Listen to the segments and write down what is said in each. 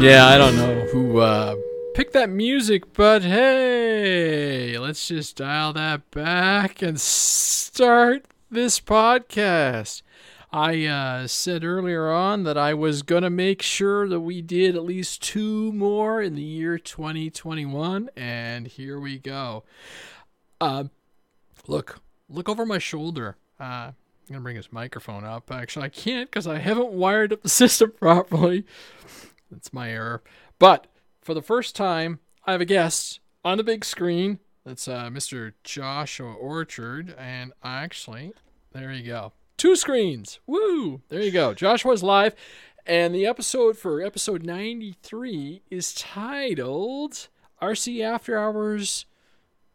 Yeah, I don't know who uh, picked that music, but hey, let's just dial that back and start this podcast. I uh, said earlier on that I was going to make sure that we did at least two more in the year 2021, and here we go. Uh, look, look over my shoulder. Uh, I'm going to bring this microphone up. Actually, I can't because I haven't wired up the system properly. That's my error. But for the first time, I have a guest on the big screen. That's uh, Mr. Joshua Orchard. And actually, there you go. Two screens. Woo! There you go. Joshua's live. And the episode for episode 93 is titled RC After Hours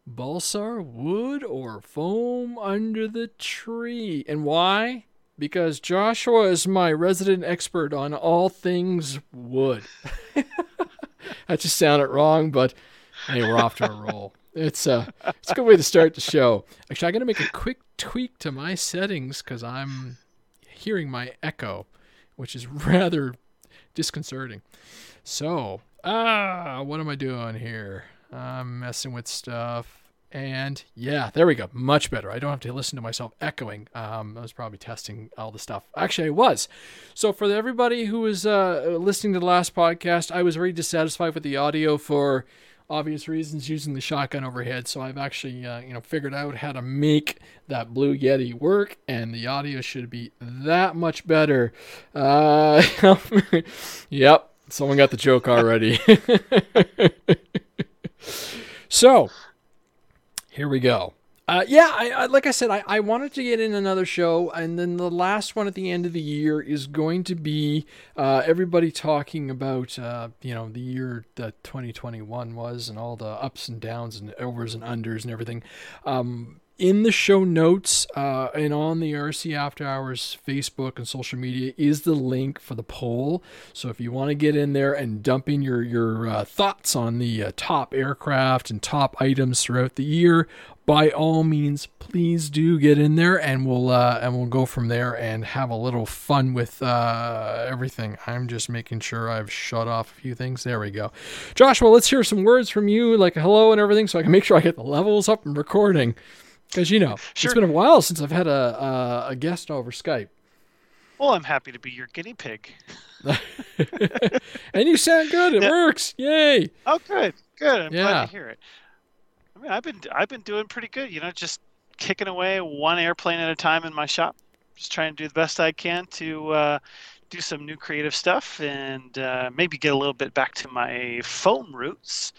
Balsa Wood or Foam Under the Tree. And why? Because Joshua is my resident expert on all things wood. that just sounded wrong, but hey, we're off to a roll. It's a uh, it's a good way to start the show. Actually, I'm gonna make a quick tweak to my settings because I'm hearing my echo, which is rather disconcerting. So, ah, what am I doing here? I'm messing with stuff. And yeah, there we go. Much better. I don't have to listen to myself echoing. Um, I was probably testing all the stuff. Actually, I was. So for everybody who was uh, listening to the last podcast, I was very dissatisfied with the audio for obvious reasons using the shotgun overhead. So I've actually uh, you know figured out how to make that Blue Yeti work, and the audio should be that much better. Uh, yep, someone got the joke already. so here we go. Uh, yeah, I, I, like I said, I, I wanted to get in another show, and then the last one at the end of the year is going to be uh, everybody talking about uh, you know the year that 2021 was, and all the ups and downs and overs and unders and everything. Um, in the show notes uh, and on the RC After Hours Facebook and social media is the link for the poll. So if you want to get in there and dump in your your uh, thoughts on the uh, top aircraft and top items throughout the year, by all means, please do get in there, and we'll uh, and we'll go from there and have a little fun with uh, everything. I'm just making sure I've shut off a few things. There we go, Joshua. Let's hear some words from you, like hello and everything, so I can make sure I get the levels up and recording. Because you know, sure. it's been a while since I've had a, a, a guest over Skype. Well, I'm happy to be your guinea pig. and you sound good. It yeah. works. Yay! Oh, good, good. I'm yeah. glad to hear it. I mean, I've been I've been doing pretty good. You know, just kicking away one airplane at a time in my shop. Just trying to do the best I can to uh, do some new creative stuff and uh, maybe get a little bit back to my foam roots.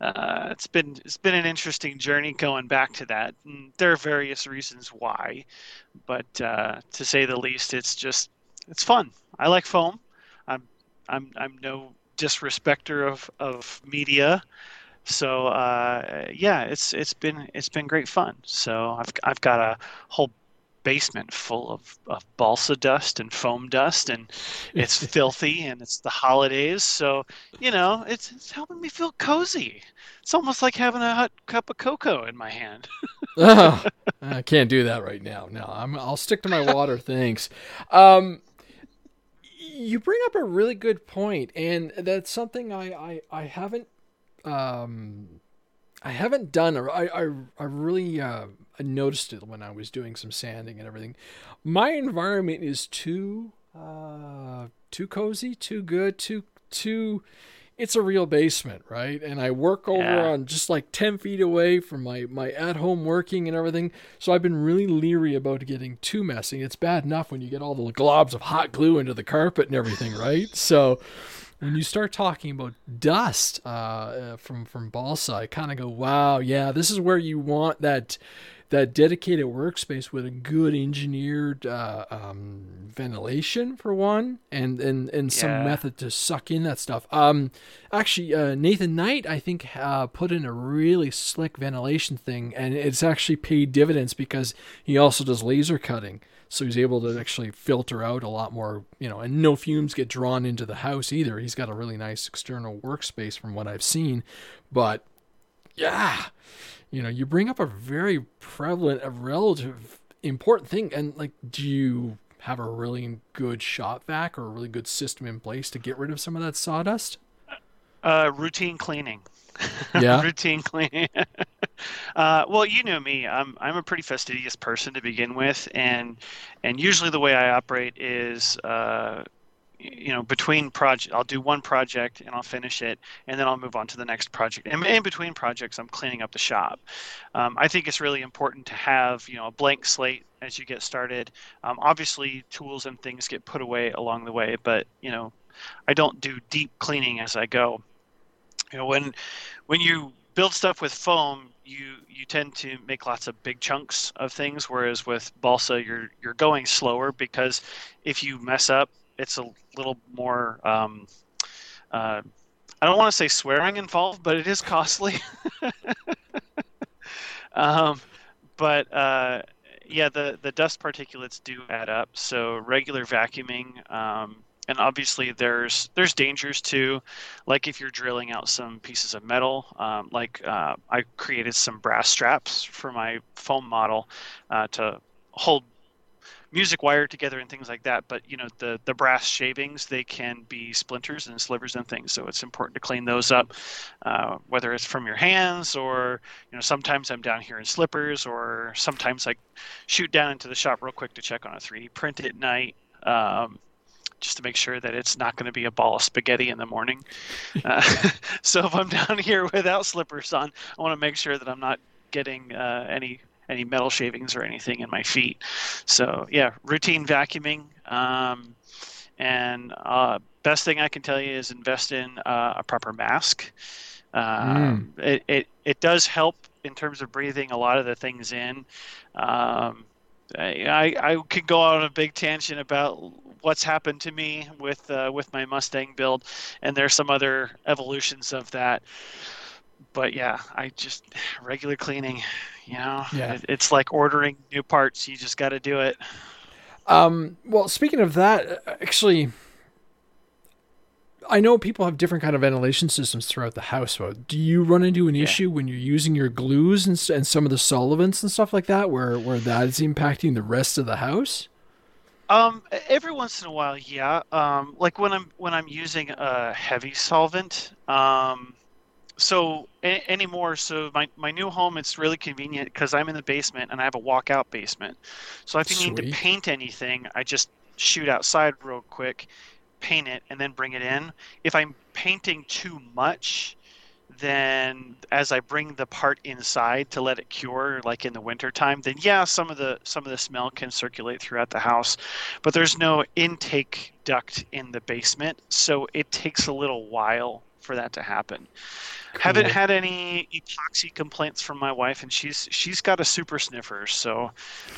Uh, it's been it's been an interesting journey going back to that. And there are various reasons why, but uh, to say the least, it's just it's fun. I like foam. I'm I'm I'm no disrespecter of of media. So uh, yeah, it's it's been it's been great fun. So I've I've got a whole basement full of, of balsa dust and foam dust and it's filthy and it's the holidays so you know it's, it's helping me feel cozy. It's almost like having a hot cup of cocoa in my hand. Oh, i can't do that right now. No I'm, i'll stick to my water thanks. Um, you bring up a really good point and that's something i i, I haven't um, i haven't done. Or i i, I really uh, noticed it when I was doing some sanding and everything. My environment is too uh, too cozy, too good, too too. It's a real basement, right? And I work over yeah. on just like ten feet away from my my at home working and everything. So I've been really leery about getting too messy. It's bad enough when you get all the globs of hot glue into the carpet and everything, right? So when you start talking about dust uh, uh from from balsa, I kind of go, wow, yeah, this is where you want that that dedicated workspace with a good engineered uh, um, ventilation for one, and and and yeah. some method to suck in that stuff. Um, actually, uh, Nathan Knight I think uh, put in a really slick ventilation thing, and it's actually paid dividends because he also does laser cutting. So he's able to actually filter out a lot more, you know, and no fumes get drawn into the house either. He's got a really nice external workspace from what I've seen. But yeah, you know, you bring up a very prevalent, a relative important thing. And like, do you have a really good shop vac or a really good system in place to get rid of some of that sawdust? Uh, routine cleaning. Yeah. routine cleaning. uh, well, you know me. I'm I'm a pretty fastidious person to begin with, and and usually the way I operate is. Uh, you know between project i'll do one project and i'll finish it and then i'll move on to the next project. And in between projects i'm cleaning up the shop. Um, i think it's really important to have you know a blank slate as you get started. Um, obviously tools and things get put away along the way but you know i don't do deep cleaning as i go. You know when when you build stuff with foam you you tend to make lots of big chunks of things whereas with balsa you're you're going slower because if you mess up it's a little more. Um, uh, I don't want to say swearing involved, but it is costly. um, but uh, yeah, the the dust particulates do add up. So regular vacuuming, um, and obviously there's there's dangers too, like if you're drilling out some pieces of metal. Um, like uh, I created some brass straps for my foam model uh, to hold music wired together and things like that. But you know, the the brass shavings they can be splinters and slivers and things, so it's important to clean those up, uh, whether it's from your hands or you know sometimes I'm down here in slippers or sometimes I shoot down into the shop real quick to check on a 3D print at night. Um, just to make sure that it's not going to be a ball of spaghetti in the morning. Uh, so if I'm down here without slippers on, I want to make sure that I'm not getting uh, any any metal shavings or anything in my feet. So yeah, routine vacuuming. Um, and uh, best thing I can tell you is invest in uh, a proper mask. Um, mm. it, it, it does help in terms of breathing a lot of the things in. Um, I, I could go on a big tangent about what's happened to me with uh, with my Mustang build, and there's some other evolutions of that but yeah, I just regular cleaning, you know, yeah. It, it's like ordering new parts. You just got to do it. Um, well, speaking of that, actually, I know people have different kind of ventilation systems throughout the house. But do you run into an yeah. issue when you're using your glues and, and some of the solvents and stuff like that, where where that is impacting the rest of the house? Um, every once in a while, yeah. Um, like when I'm when I'm using a heavy solvent, um, so a- anymore so my, my new home it's really convenient because i'm in the basement and i have a walkout basement. So if you Sweet. need to paint anything i just shoot outside real quick paint it and then bring it in. If i'm painting too much then as i bring the part inside to let it cure like in the wintertime then yeah some of the some of the smell can circulate throughout the house. But there's no intake duct in the basement so it takes a little while for that to happen Cool. Haven't had any epoxy complaints from my wife, and she's she's got a super sniffer, so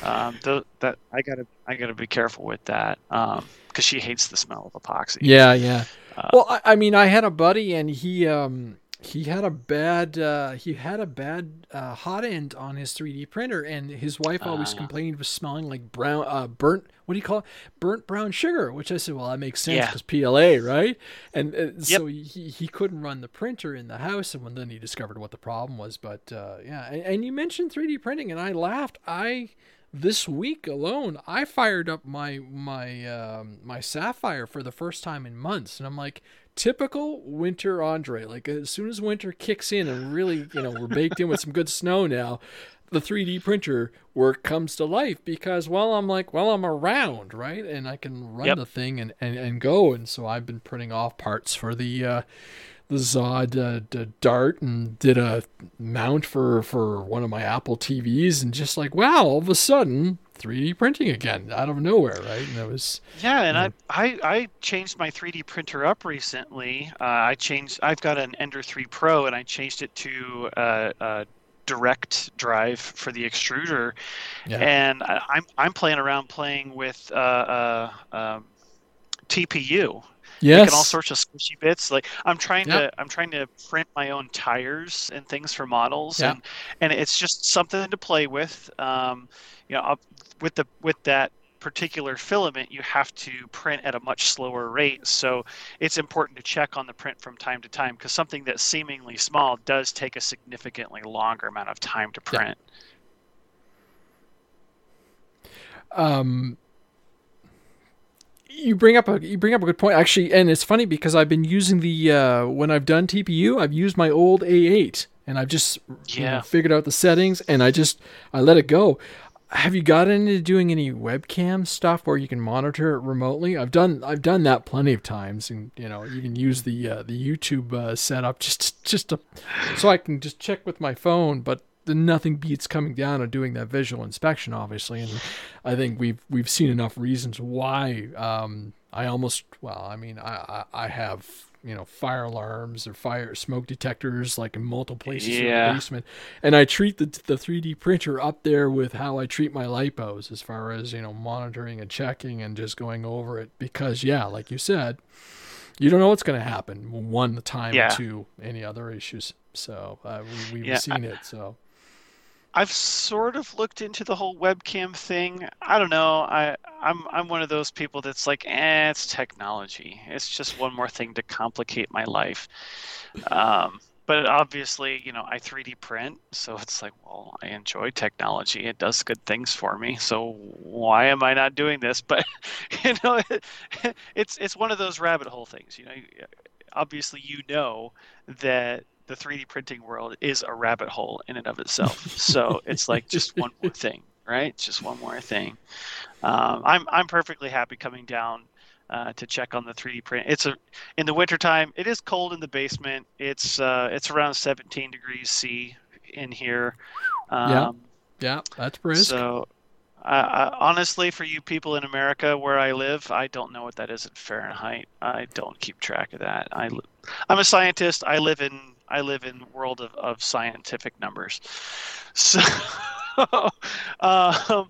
um, the, that I gotta I gotta be careful with that because um, she hates the smell of epoxy. Yeah, yeah. Uh, well, I, I, mean, I had a buddy, and he um, he had a bad uh, he had a bad uh, hot end on his 3D printer, and his wife always uh, complained was smelling like brown uh, burnt. What do you call it? Burnt brown sugar. Which I said, well, that makes sense because yeah. PLA, right? And uh, yep. so he he couldn't run the printer in the house, and then he discovered what the problem was. But uh, yeah, and, and you mentioned 3D printing, and I laughed. I this week alone, I fired up my my um, my Sapphire for the first time in months, and I'm like, typical winter Andre. Like as soon as winter kicks in and really, you know, we're baked in with some good snow now, the 3D printer work comes to life because well I'm like well I'm around right and I can run yep. the thing and, and, and go and so I've been printing off parts for the uh, the ZOHD uh, Dart and did a mount for for one of my Apple TVs and just like wow all of a sudden 3D printing again out of nowhere, right? And that was yeah. And I, I I changed my 3D printer up recently. Uh, I changed. I've got an Ender 3 Pro, and I changed it to uh, uh, direct drive for the extruder. Yeah. And I, am I'm, I'm playing around playing with uh, uh, um, TPU. Yes. Making all sorts of squishy bits. Like I'm trying yep. to I'm trying to print my own tires and things for models, yep. and and it's just something to play with. Um, you know, with the with that particular filament you have to print at a much slower rate so it's important to check on the print from time to time because something that's seemingly small does take a significantly longer amount of time to print yeah. um you bring up a you bring up a good point actually, and it's funny because I've been using the uh, when I've done TPU, I've used my old A8, and I've just yeah. you know, figured out the settings, and I just I let it go. Have you gotten into doing any webcam stuff where you can monitor it remotely? I've done I've done that plenty of times, and you know you can use the uh, the YouTube uh, setup just just to, so I can just check with my phone, but nothing beats coming down and doing that visual inspection, obviously. And I think we've we've seen enough reasons why um, I almost well, I mean, I, I, I have you know fire alarms or fire smoke detectors like in multiple places yeah. in the basement, and I treat the the 3D printer up there with how I treat my lipos as far as you know monitoring and checking and just going over it because yeah, like you said. You don't know what's going to happen one time yeah. two, any other issues. So uh, we, have yeah, seen I, it. So I've sort of looked into the whole webcam thing. I don't know. I I'm I'm one of those people that's like, eh, it's technology. It's just one more thing to complicate my life. Um, but obviously, you know, I 3D print, so it's like, well, I enjoy technology. It does good things for me. So why am I not doing this? But you know, it, it's it's one of those rabbit hole things. You know, obviously, you know that the 3D printing world is a rabbit hole in and of itself. So it's like just one more thing, right? Just one more thing. Um, I'm I'm perfectly happy coming down uh, to check on the 3D print. It's a in the wintertime. It is cold in the basement. It's uh, it's around 17 degrees C in here. Um, yeah, yeah, that's brisk. So. Uh, honestly, for you people in America where I live, I don't know what that is in Fahrenheit. I don't keep track of that. I, I'm a scientist. I live in I live in the world of, of scientific numbers. So um,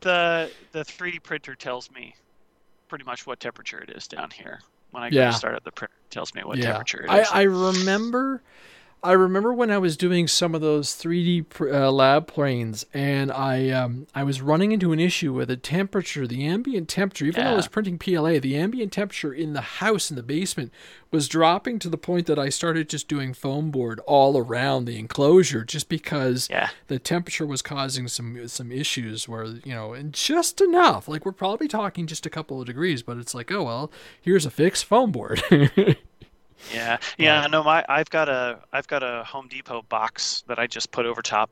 the the 3D printer tells me pretty much what temperature it is down here. When I yeah. go to start up the printer, tells me what yeah. temperature it is. I, I remember I remember when I was doing some of those 3D uh, lab planes, and I um, I was running into an issue with the temperature, the ambient temperature. Even yeah. though I was printing PLA, the ambient temperature in the house in the basement was dropping to the point that I started just doing foam board all around the enclosure, just because yeah. the temperature was causing some some issues. Where you know, and just enough. Like we're probably talking just a couple of degrees, but it's like, oh well, here's a fixed foam board. Yeah, yeah. No, my I've got a I've got a Home Depot box that I just put over top.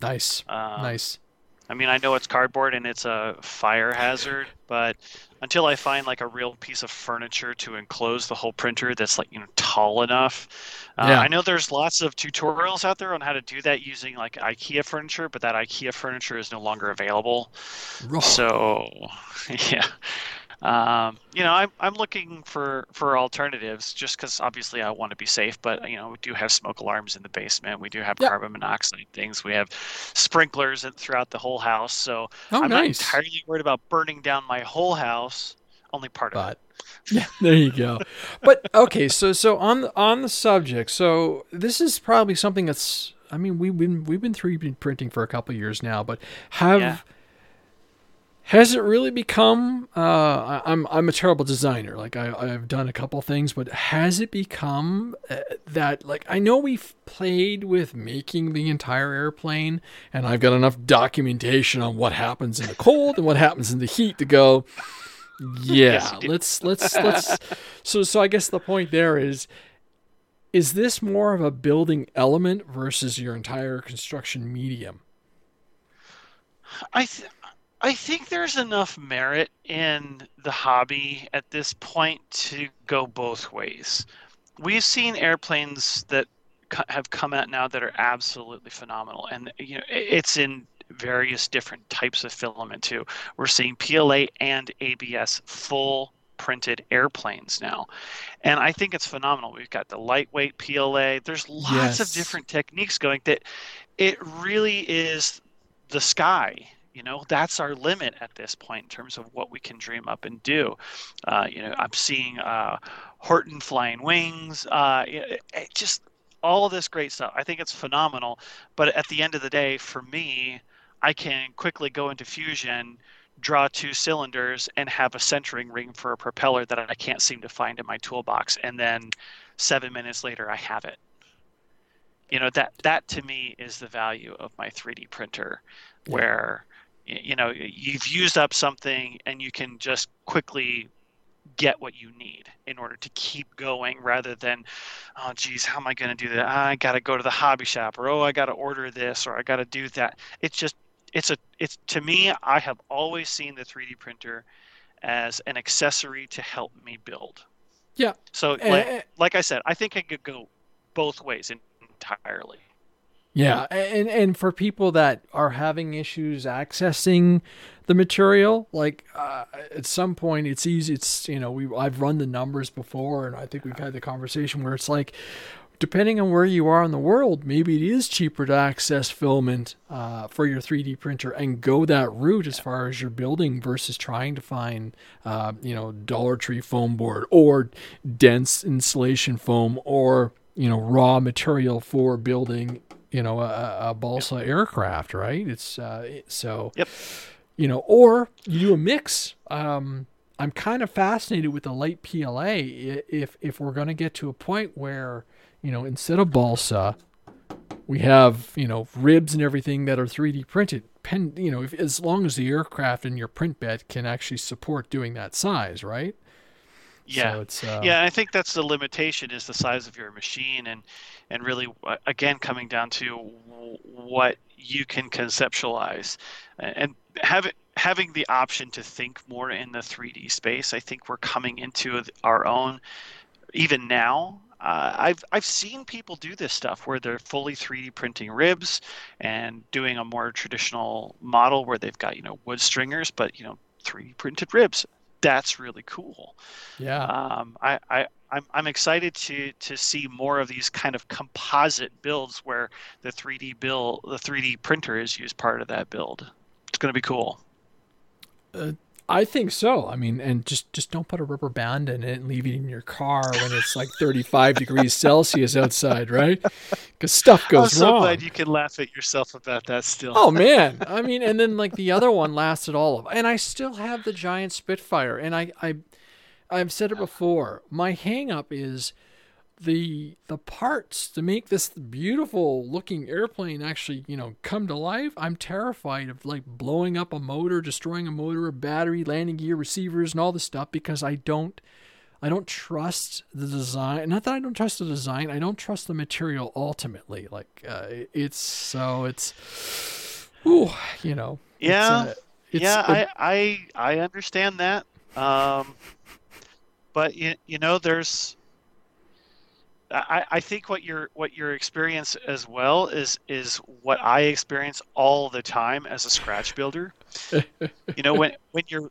Nice, um, nice. I mean, I know it's cardboard and it's a fire hazard, but until I find like a real piece of furniture to enclose the whole printer that's like you know tall enough, uh, yeah. I know there's lots of tutorials out there on how to do that using like IKEA furniture, but that IKEA furniture is no longer available. So, yeah. Um, you know, I'm, I'm looking for, for alternatives just because obviously I want to be safe, but you know, we do have smoke alarms in the basement. We do have yep. carbon monoxide things. We have sprinklers throughout the whole house. So oh, I'm nice. not entirely worried about burning down my whole house. Only part but, of it. Yeah, there you go. but okay, so so on the, on the subject, so this is probably something that's. I mean, we've been we've been 3D printing for a couple years now, but have yeah has it really become uh, I'm I'm a terrible designer. Like I, I've done a couple things but has it become uh, that like I know we've played with making the entire airplane and I've got enough documentation on what happens in the cold and what happens in the heat to go yeah yes, let's let's let's so so I guess the point there is is this more of a building element versus your entire construction medium? I th- I think there's enough merit in the hobby at this point to go both ways. We've seen airplanes that have come out now that are absolutely phenomenal, and you know it's in various different types of filament too. We're seeing PLA and ABS full printed airplanes now. And I think it's phenomenal. We've got the lightweight PLA. There's lots yes. of different techniques going that it really is the sky you know that's our limit at this point in terms of what we can dream up and do. Uh, you know i'm seeing uh, Horten flying wings uh, it, it just all of this great stuff. I think it's phenomenal but at the end of the day for me i can quickly go into fusion draw two cylinders and have a centering ring for a propeller that i can't seem to find in my toolbox and then seven minutes later i have it. You know that that to me is the value of my 3d printer where you know you've used up something and you can just quickly get what you need in order to keep going rather than oh geez how am i going to do that? I got to go to the hobby shop or oh i got to order this or i got to do that. It's just it's a it's to me i have always seen the 3d printer as an accessory to help me build. Yeah. So eh, like, eh. like i said i think it could go both ways entirely yeah, and and for people that are having issues accessing the material, like uh, at some point, it's easy. It's you know we I've run the numbers before, and I think we've had the conversation where it's like, depending on where you are in the world, maybe it is cheaper to access filament uh, for your 3D printer and go that route as far as your building versus trying to find, uh, you know, Dollar Tree foam board or dense insulation foam or you know raw material for building you know a, a balsa yep. aircraft, right? It's uh, so yep. you know, or you do a mix. Um, I'm kind of fascinated with the light PLA. If if we're going to get to a point where you know instead of balsa, we have you know ribs and everything that are 3D printed. Pen, you know, if, as long as the aircraft and your print bed can actually support doing that size, right? Yeah, so uh, yeah. I think that's the limitation is the size of your machine, and and really uh, again coming down to what you can conceptualize, and having having the option to think more in the 3D space. I think we're coming into our own. Even now, uh, I've I've seen people do this stuff where they're fully 3D printing ribs and doing a more traditional model where they've got you know wood stringers, but you know 3D printed ribs that's really cool. Yeah. Um, I, I, I'm, I'm excited to, to see more of these kind of composite builds where the 3D build, the 3D printer is used part of that build. It's going to be cool. Uh, I think so. I mean, and just just don't put a rubber band in it and leave it in your car when it's like 35 degrees Celsius outside, right? Because stuff goes wrong. I'm so glad you can laugh at yourself about that still. Oh man, I mean, and then like the other one lasted all of, and I still have the giant Spitfire, and I I I've said it before. My hangup is the the parts to make this beautiful looking airplane actually you know come to life i'm terrified of like blowing up a motor destroying a motor a battery landing gear receivers and all this stuff because i don't i don't trust the design not that i don't trust the design i don't trust the material ultimately like uh, it's so it's ooh you know yeah it's, uh, it's yeah I, I i understand that um but you, you know there's I, I think what your what your experience as well is is what I experience all the time as a scratch builder. you know when when you're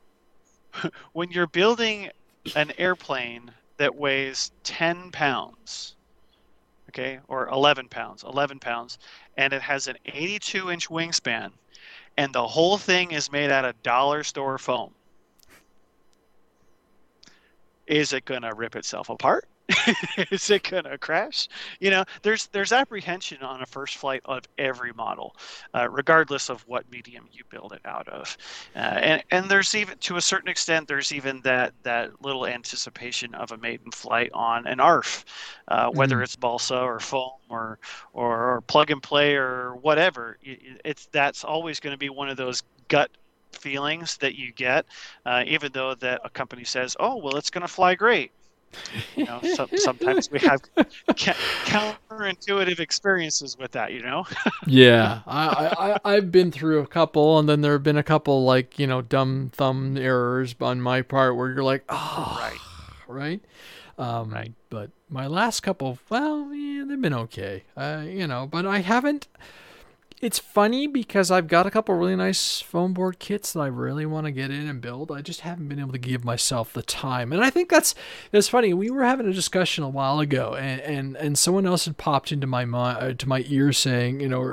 when you're building an airplane that weighs 10 pounds okay or 11 pounds 11 pounds and it has an 82 inch wingspan and the whole thing is made out of dollar store foam is it going to rip itself apart is it going to crash? You know, there's there's apprehension on a first flight of every model, uh, regardless of what medium you build it out of, uh, and and there's even to a certain extent there's even that that little anticipation of a maiden flight on an ARF, uh, whether mm-hmm. it's balsa or foam or, or or plug and play or whatever. It's that's always going to be one of those gut feelings that you get, uh, even though that a company says, "Oh, well, it's going to fly great." You know, so, sometimes we have counterintuitive experiences with that. You know. yeah, I, I I've been through a couple, and then there have been a couple like you know dumb thumb errors on my part where you're like, oh, right, right. Um, right. But my last couple, well, yeah, they've been okay. Uh, you know, but I haven't it's funny because I've got a couple really nice foam board kits that I really want to get in and build. I just haven't been able to give myself the time, and I think that's that's funny. We were having a discussion a while ago, and and, and someone else had popped into my mind, uh, to my ear, saying, you know,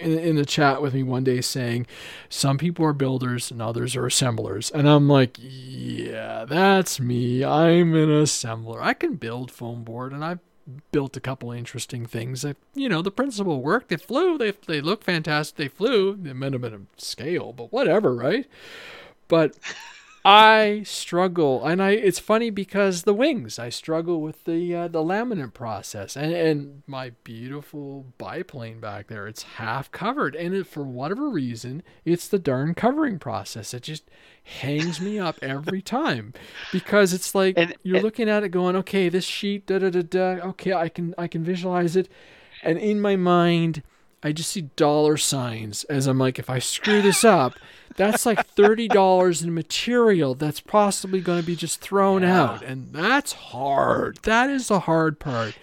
in, in the chat with me one day, saying, some people are builders and others are assemblers, and I'm like, yeah, that's me. I'm an assembler. I can build foam board, and I've built a couple interesting things that you know the principle worked. They flew. They, they look fantastic. They flew. Been a scale but whatever right? But I struggle, and I. It's funny because the wings. I struggle with the uh, the laminate process, and and my beautiful biplane back there. It's half covered, and it, for whatever reason, it's the darn covering process. It just hangs me up every time because it's like and, you're and, looking at it, going, okay, this sheet, da da da da. Okay, I can I can visualize it, and in my mind, I just see dollar signs as I'm like, if I screw this up that's like thirty dollars in material that's possibly going to be just thrown yeah. out, and that's hard. That is the hard part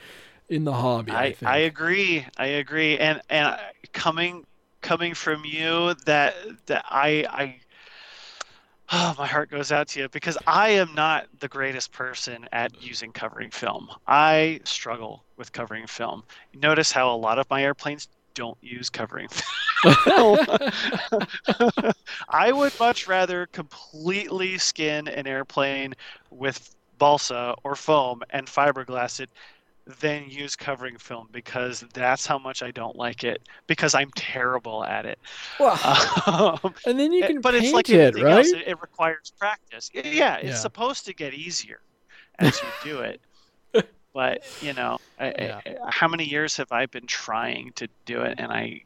in the hobby. I, I, I agree. I agree. And and coming coming from you, that that I I. Oh, my heart goes out to you because I am not the greatest person at using covering film. I struggle with covering film. Notice how a lot of my airplanes don't use covering film. I would much rather completely skin an airplane with balsa or foam and fiberglass it than use covering film because that's how much I don't like it because I'm terrible at it. Well, um, and then you can but it's like it, right? Else, it, it, requires practice. Yeah, it's yeah. supposed to get easier as you do it. But you know, yeah. I, how many years have I been trying to do it, and I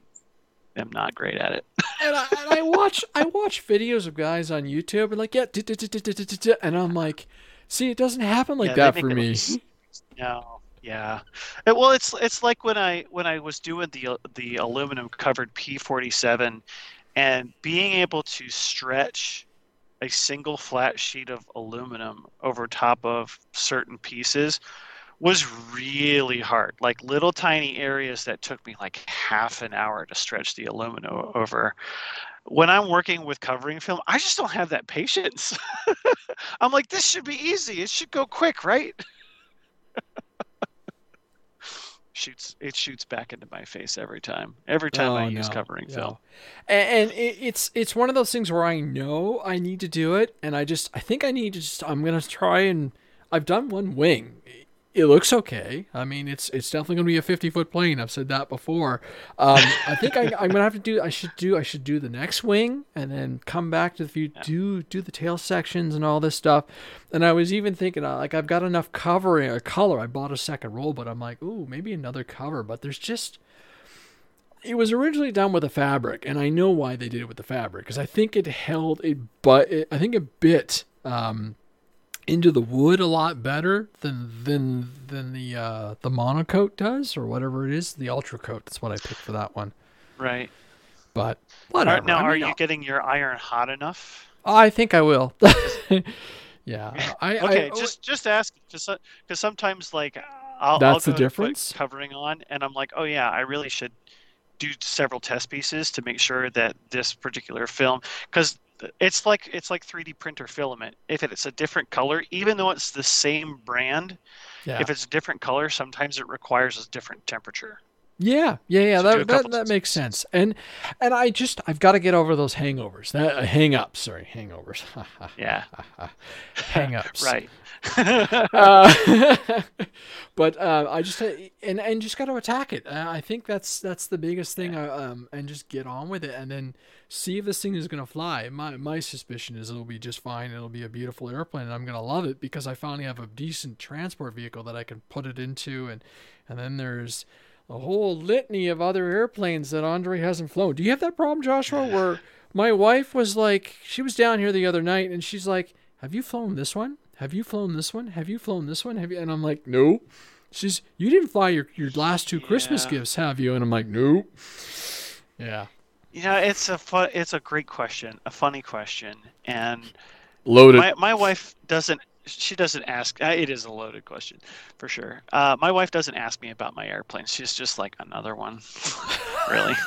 am not great at it. and, I, and I watch I watch videos of guys on YouTube and like yeah, and I'm like, see, it doesn't happen like that for me. No, yeah. It, well, it's it's like when I when I was doing the the aluminum covered P47, and being able to stretch a single flat sheet of aluminum over top of certain pieces was really hard. Like little tiny areas that took me like half an hour to stretch the aluminum over. When I'm working with covering film, I just don't have that patience. I'm like, this should be easy. It should go quick, right? shoots it shoots back into my face every time. Every time oh, I use covering no. film. And, and it, it's it's one of those things where I know I need to do it, and I just I think I need to just I'm gonna try and I've done one wing it looks okay. I mean, it's it's definitely going to be a 50 foot plane. I've said that before. Um, I think I, am going to have to do. I should do. I should do the next wing and then come back to the view. Do do the tail sections and all this stuff. And I was even thinking, uh, like, I've got enough covering or color. I bought a second roll, but I'm like, ooh, maybe another cover. But there's just. It was originally done with a fabric, and I know why they did it with the fabric because I think it held a but. I think it bit. Um, into the wood a lot better than than than the uh, the MonoKote does or whatever it is. The UltraCote that's what i picked for that one. Right. But whatever. now I mean, are you I'll... getting your iron hot enough? I think i will. Yeah. I, okay I, just just ask because sometimes like I'll, that's I'll the difference? covering on and i'm like oh yeah i really should do several test pieces to make sure that this particular film because it's like it's like 3D printer filament. If it's a different color, even though it's the same brand, yeah. if it's a different color, sometimes it requires a different temperature. Yeah, yeah, yeah. That that, that makes sense. And and I just I've got to get over those hangovers. That uh, hang ups, sorry, hangovers. yeah, hang ups. right. uh, but uh, I just uh, and and just got to attack it. Uh, I think that's that's the biggest thing. Yeah. Uh, um, and just get on with it, and then see if this thing is gonna fly. My my suspicion is it'll be just fine. It'll be a beautiful airplane, and I'm gonna love it because I finally have a decent transport vehicle that I can put it into, and and then there's a whole litany of other airplanes that Andre hasn't flown. Do you have that problem, Joshua? Where my wife was like, she was down here the other night, and she's like, "Have you flown this one?" have you flown this one? Have you flown this one? Have you? And I'm like, no. She's, you didn't fly your, your last two Christmas gifts, have you? And I'm like, No. Yeah. You know, it's a fun, it's a great question, a funny question, and loaded. My, my wife doesn't. She doesn't ask. Uh, it is a loaded question, for sure. Uh, my wife doesn't ask me about my airplanes. She's just like another one. really?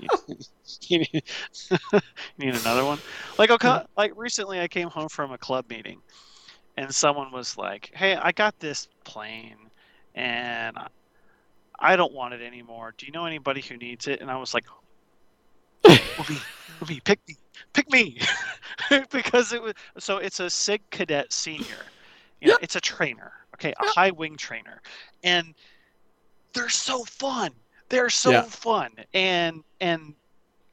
you, need, another one? Like okay, like recently, I came home from a club meeting, and someone was like, "Hey, I got this plane, and I don't want it anymore. Do you know anybody who needs it?" And I was like, "Me, me, pick me, pick me," because it was so. It's a Sig Kadet Senior. You know, It's a trainer, okay, a high wing trainer, and they're so fun. They're so yeah. fun, and and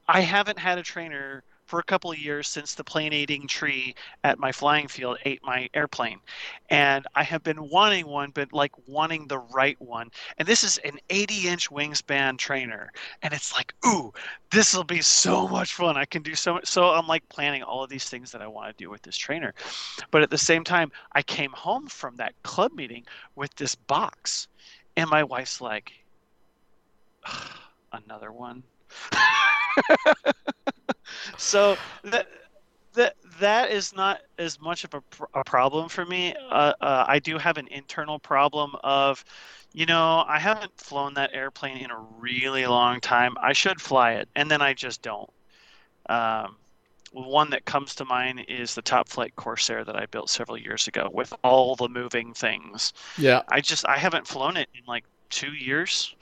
I haven't had a trainer for a couple of years since the plane eating tree at my flying field ate my airplane. And I have been wanting one, but like wanting the right one. And this is an 80 inch wingspan trainer. And it's like, ooh, this will be so much fun. I can do so much. So I'm like planning all of these things that I want to do with this trainer. But at the same time, I came home from that club meeting with this box. And my wife's like, another one. so that that that is not as much of a, a problem for me. Uh, uh, I do have an internal problem of, you know, I haven't flown that airplane in a really long time. I should fly it, and then I just don't. Um, one that comes to mind is the Top Flite Corsair that I built several years ago with all the moving things. Yeah. I just I haven't flown it in like two years.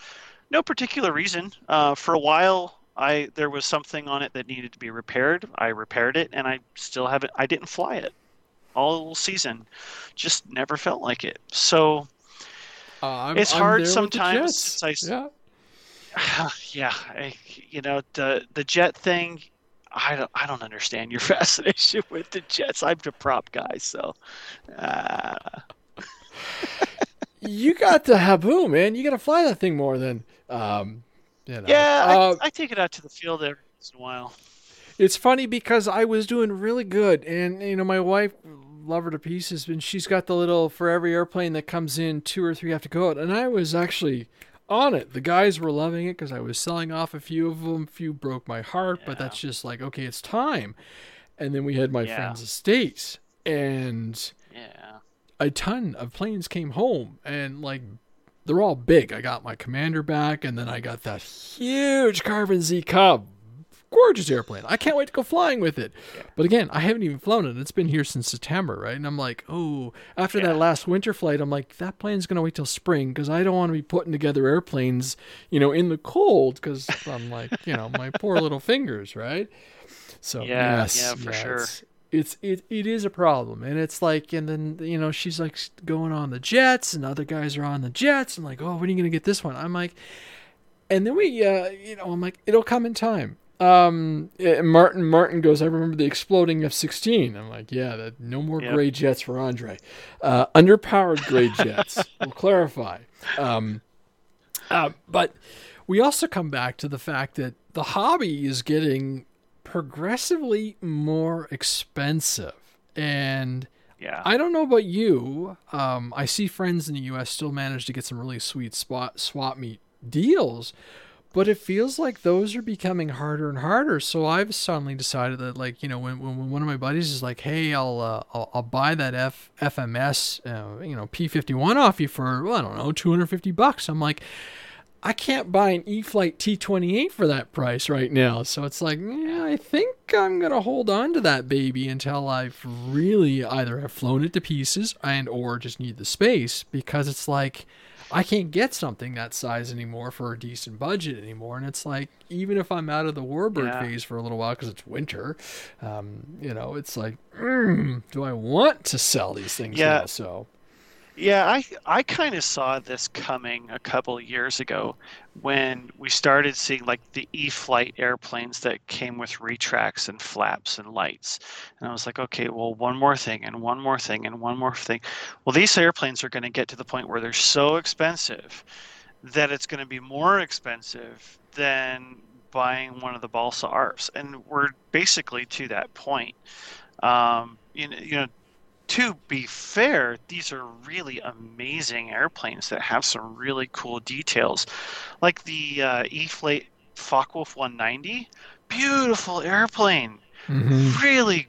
No particular reason. Uh, for a while, I there was something on it that needed to be repaired. I repaired it, and I still haven't. I didn't fly it all season. Just never felt like it. So uh, it's I'm hard sometimes. I, yeah. yeah, I, you know the the jet thing. I don't I don't understand your fascination with the jets. I'm the prop guy, so. Uh... you got the Habu, man. You got to fly that thing more than. Um, you know. Yeah, uh, I, I, take it out to the field every once in a while. It's funny because I was doing really good, and you know my wife love her to pieces, and she's got the little for every airplane that comes in, two or three have to go out, and I was actually on it. The guys were loving it because I was selling off a few of them. A few broke my heart, yeah. but that's just like okay, it's time. And then we had my yeah. friend's estate, and yeah, a ton of planes came home, and like they're all big. I got my commander back, and then I got that huge Carbon Z Cub. Gorgeous airplane. I can't wait to go flying with it. Yeah. But again, I haven't even flown it. It's been here since September, right? And I'm like, oh, after yeah. that last winter flight, I'm like, that plane's going to wait till spring because I don't want to be putting together airplanes, you know, in the cold because I'm like, you know, my poor little fingers, right? So, yeah, yes, yeah, for sure it's it, it is a problem. And it's like and then you know she's like going on the jets and other guys are on the jets and like oh when are you gonna get this one? I'm like and then we uh you know i'm like it'll come in time. Um martin martin goes i remember the exploding f-16 i'm like yeah that no more yep. gray jets for andre. Uh underpowered gray jets we'll clarify. Um uh, but we also come back to the fact that the hobby is getting progressively more expensive. And yeah. I don't know about you. Um, I see friends in the U.S. still manage to get some really sweet spot swap meet deals, but it feels like those are becoming harder and harder. So I've suddenly decided that, like, you know, when, when one of my buddies is like, "Hey, I'll uh, I'll, I'll, buy that F FMS, uh, you know, P51 off you for well, I don't know, 250 bucks," I'm like I can't buy an E-flite T28 for that price right now. So it's like, yeah, I think I'm going to hold on to that baby until I've really either have flown it to pieces and or just need the space because it's like I can't get something that size anymore for a decent budget anymore. And it's like, even if I'm out of the warbird yeah. phase for a little while because it's winter, um, you know, it's like, mm, do I want to sell these things yeah. now? So yeah, I I kind of saw this coming a couple years ago when we started seeing like the E-flite airplanes that came with retracts and flaps and lights. And I was like, okay, well, one more thing and one more thing and one more thing. Well, these airplanes are going to get to the point where they're so expensive that it's going to be more expensive than buying one of the balsa ARFs. And we're basically to that point. Um, you you know to be fair, these are really amazing airplanes that have some really cool details. Like the uh, E-flite Focke-Wulf 190, beautiful airplane. Mm-hmm. Really,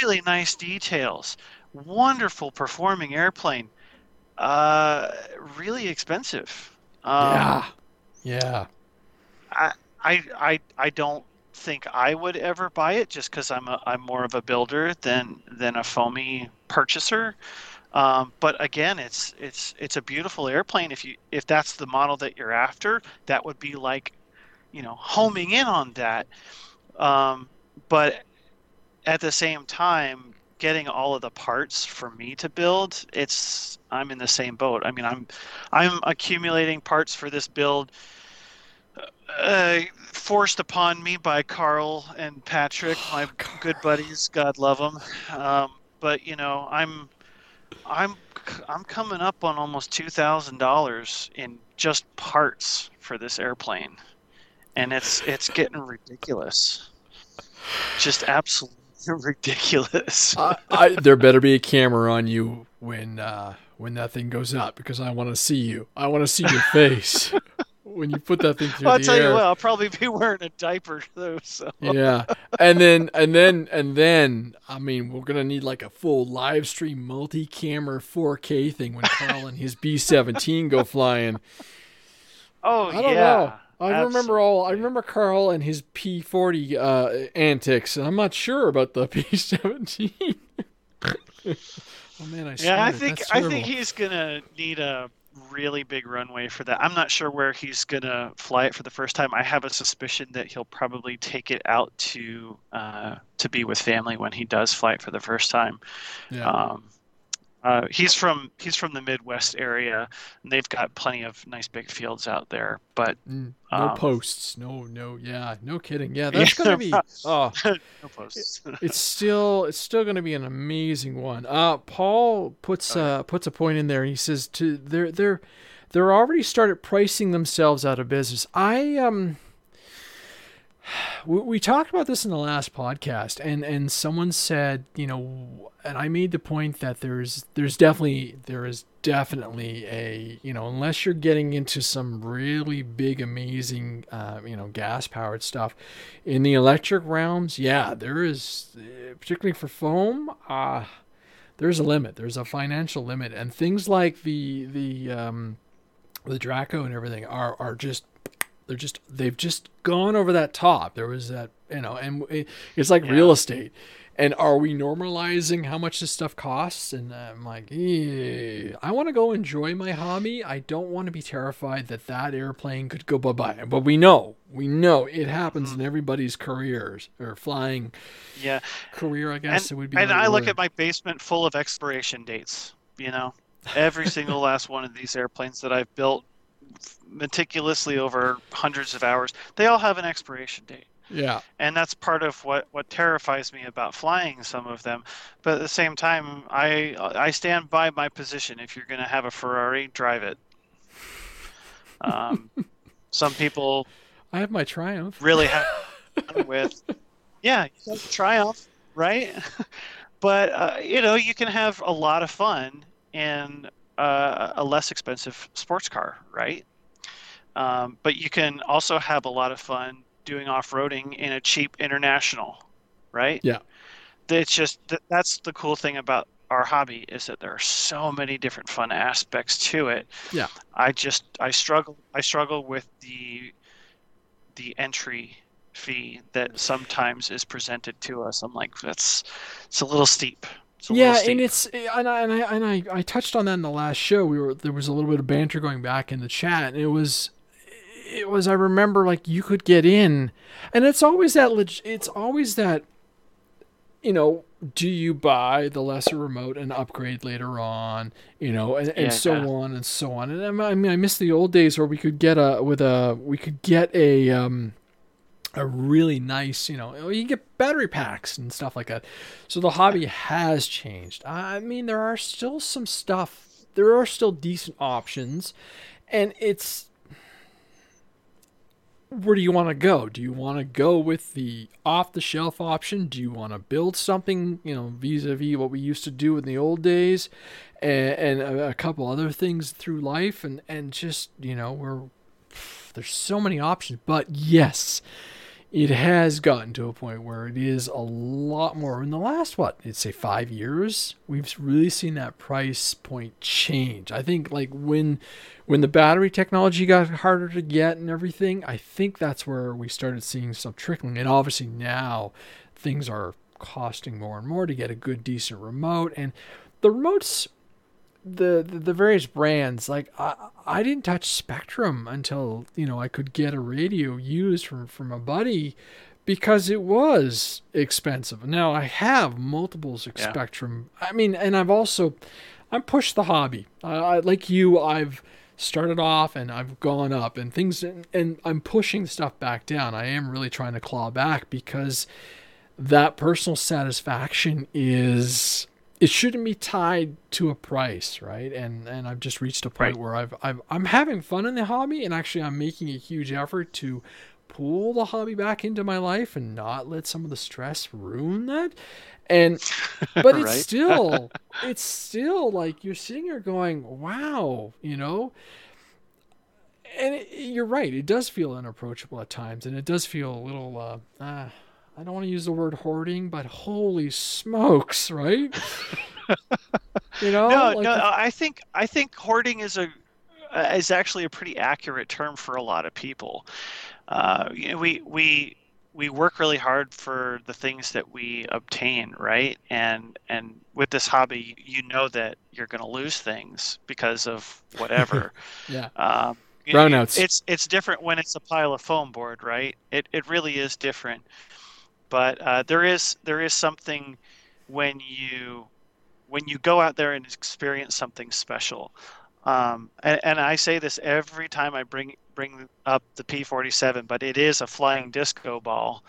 really nice details. Wonderful performing airplane. Uh, really expensive. Um, yeah. Yeah. I, I, I, I don't think I would ever buy it just because I'm a, I'm more of a builder than than a foamy purchaser. Um, but again, it's it's it's a beautiful airplane. If you if that's the model that you're after, that would be like, you know, homing in on that. Um, but at the same time, getting all of the parts for me to build, it's I'm in the same boat. I mean, I'm I'm accumulating parts for this build uh, forced upon me by Carl and Patrick, my oh, good buddies. God love them. Um, but you know, I'm, I'm, I'm coming up on almost two thousand dollars in just parts for this airplane, and it's it's getting ridiculous. Just absolutely ridiculous. I, I, there better be a camera on you when uh, when that thing goes up because I want to see you. I want to see your face when you put that thing through I'll tell air. you what, I'll probably be wearing a diaper though. So yeah, and then and then and then I mean we're gonna need like a full live stream multi-camera 4K thing when Carl and his B17 go flying. Oh I don't yeah. know. I Absolutely. remember all. I remember Carl and his P40 uh, antics, and I'm not sure about the P17. oh man, I yeah, I think I think he's gonna need a really big runway for that. I'm not sure where he's gonna fly it for the first time. I have a suspicion that he'll probably take it out to uh, to be with family when he does fly it for the first time. Yeah. Um, uh, he's from he's from the Midwest area, and they've got plenty of nice big fields out there. But Mm, no um, posts. No, no. Yeah, no kidding. Yeah, that's gonna be. Oh, no posts. it's still it's still going to be an amazing one. Uh, Paul puts Oh, uh, puts a point in there. He says to they're they're they're already started pricing themselves out of business. I um we, talked about this in the last podcast and and someone said, you know, and I made the point that there's there's definitely there is definitely a, you know, unless you're getting into some really big amazing uh, you know, gas powered stuff in the electric realms, yeah, there is uh, particularly for foam, uh there's a limit. There's a financial limit and things like the the um the Draco and everything are are just they're just they've just gone over that top. There was that you know, and it's like Yeah. real estate. And are we normalizing how much this stuff costs? And I'm like, I want to go enjoy my hobby. I don't want to be terrified that that airplane could go bye bye. But we know, we know it happens mm-hmm. in everybody's careers or flying yeah, career. I guess and, it would be. and I look at my basement full of expiration dates. You know, every single last one of these airplanes that I've built meticulously over hundreds of hours, they all have an expiration date. yeah, and that's part of what what terrifies me about flying some of them. But at the same time i i stand by my position. If you're going to have a ferrari drive it. Um, some people I have my Triumph. really have with yeah you have triumph right? But uh, you know you can have a lot of fun in uh, a less expensive sports car right? Um, but you can also have a lot of fun doing off-roading in a cheap international right? Yeah. it's just that that's the cool thing about our hobby is that there are so many different fun aspects to it. Yeah. i just i struggle i struggle with the the entry fee that sometimes is presented to us. I'm like that's it's a little steep it's yeah, and it's and I, and I and I I touched on that in the last show. We were there was a little bit of banter going back in the chat, and it was it was I remember like you could get in, and it's always that leg- it's always that you know do you buy the lesser remote and upgrade later on you know and, and so Yeah. on and so on and I mean I miss the old days where we could get a with a we could get a um a really nice, you know, you get battery packs and stuff like that. So the hobby has changed. I mean, there are still some stuff, there are still decent options, and it's where do you want to go? Do you want to go with the off the shelf option? Do you want to build something, you know, vis a vis what we used to do in the old days and, and a, a couple other things through life? And, and just, you know, we're, there's so many options. But yes, it has gotten to a point where it is a lot more. In the last what i'd say five years we've really seen that price point change. I think like when when the battery technology got harder to get and everything i think that's where we started seeing stuff trickling. And obviously now things are costing more and more to get a good decent remote. And the remotes the, the the various brands like I, I didn't touch Spektrum until you know i could get a radio used from from a buddy because it was expensive now i have multiples of Yeah. Spektrum i mean and i've also i'm pushed the hobby I like you i've started off and I've gone up and things and I'm pushing stuff back down. I am really trying to claw back because that personal satisfaction is it shouldn't be tied to a price, right? And and I've just reached a point right. where I've, I've I'm having fun in the hobby and actually I'm making a huge effort to pull the hobby back into my life and not let some of the stress ruin that. And but it's still it's still like you're sitting here going, "Wow," you know? And it, you're right, it does feel unapproachable at times and it does feel a little uh, uh I don't want to use the word hoarding, but holy smokes, right? you know, no, like no. I think I think hoarding is a uh, is actually a pretty accurate term for a lot of people. Uh, you know, we we we work really hard for the things that we obtain, right? And and with this hobby, you know that you're going to lose things because of whatever. yeah. Um, Brownouts. It's it's different when it's a pile of foam board, right? It it really is different but uh, there is there is something when you when you go out there and experience something special. Um, and, and, I say this every time I bring bring up the P47, but it is a flying disco ball.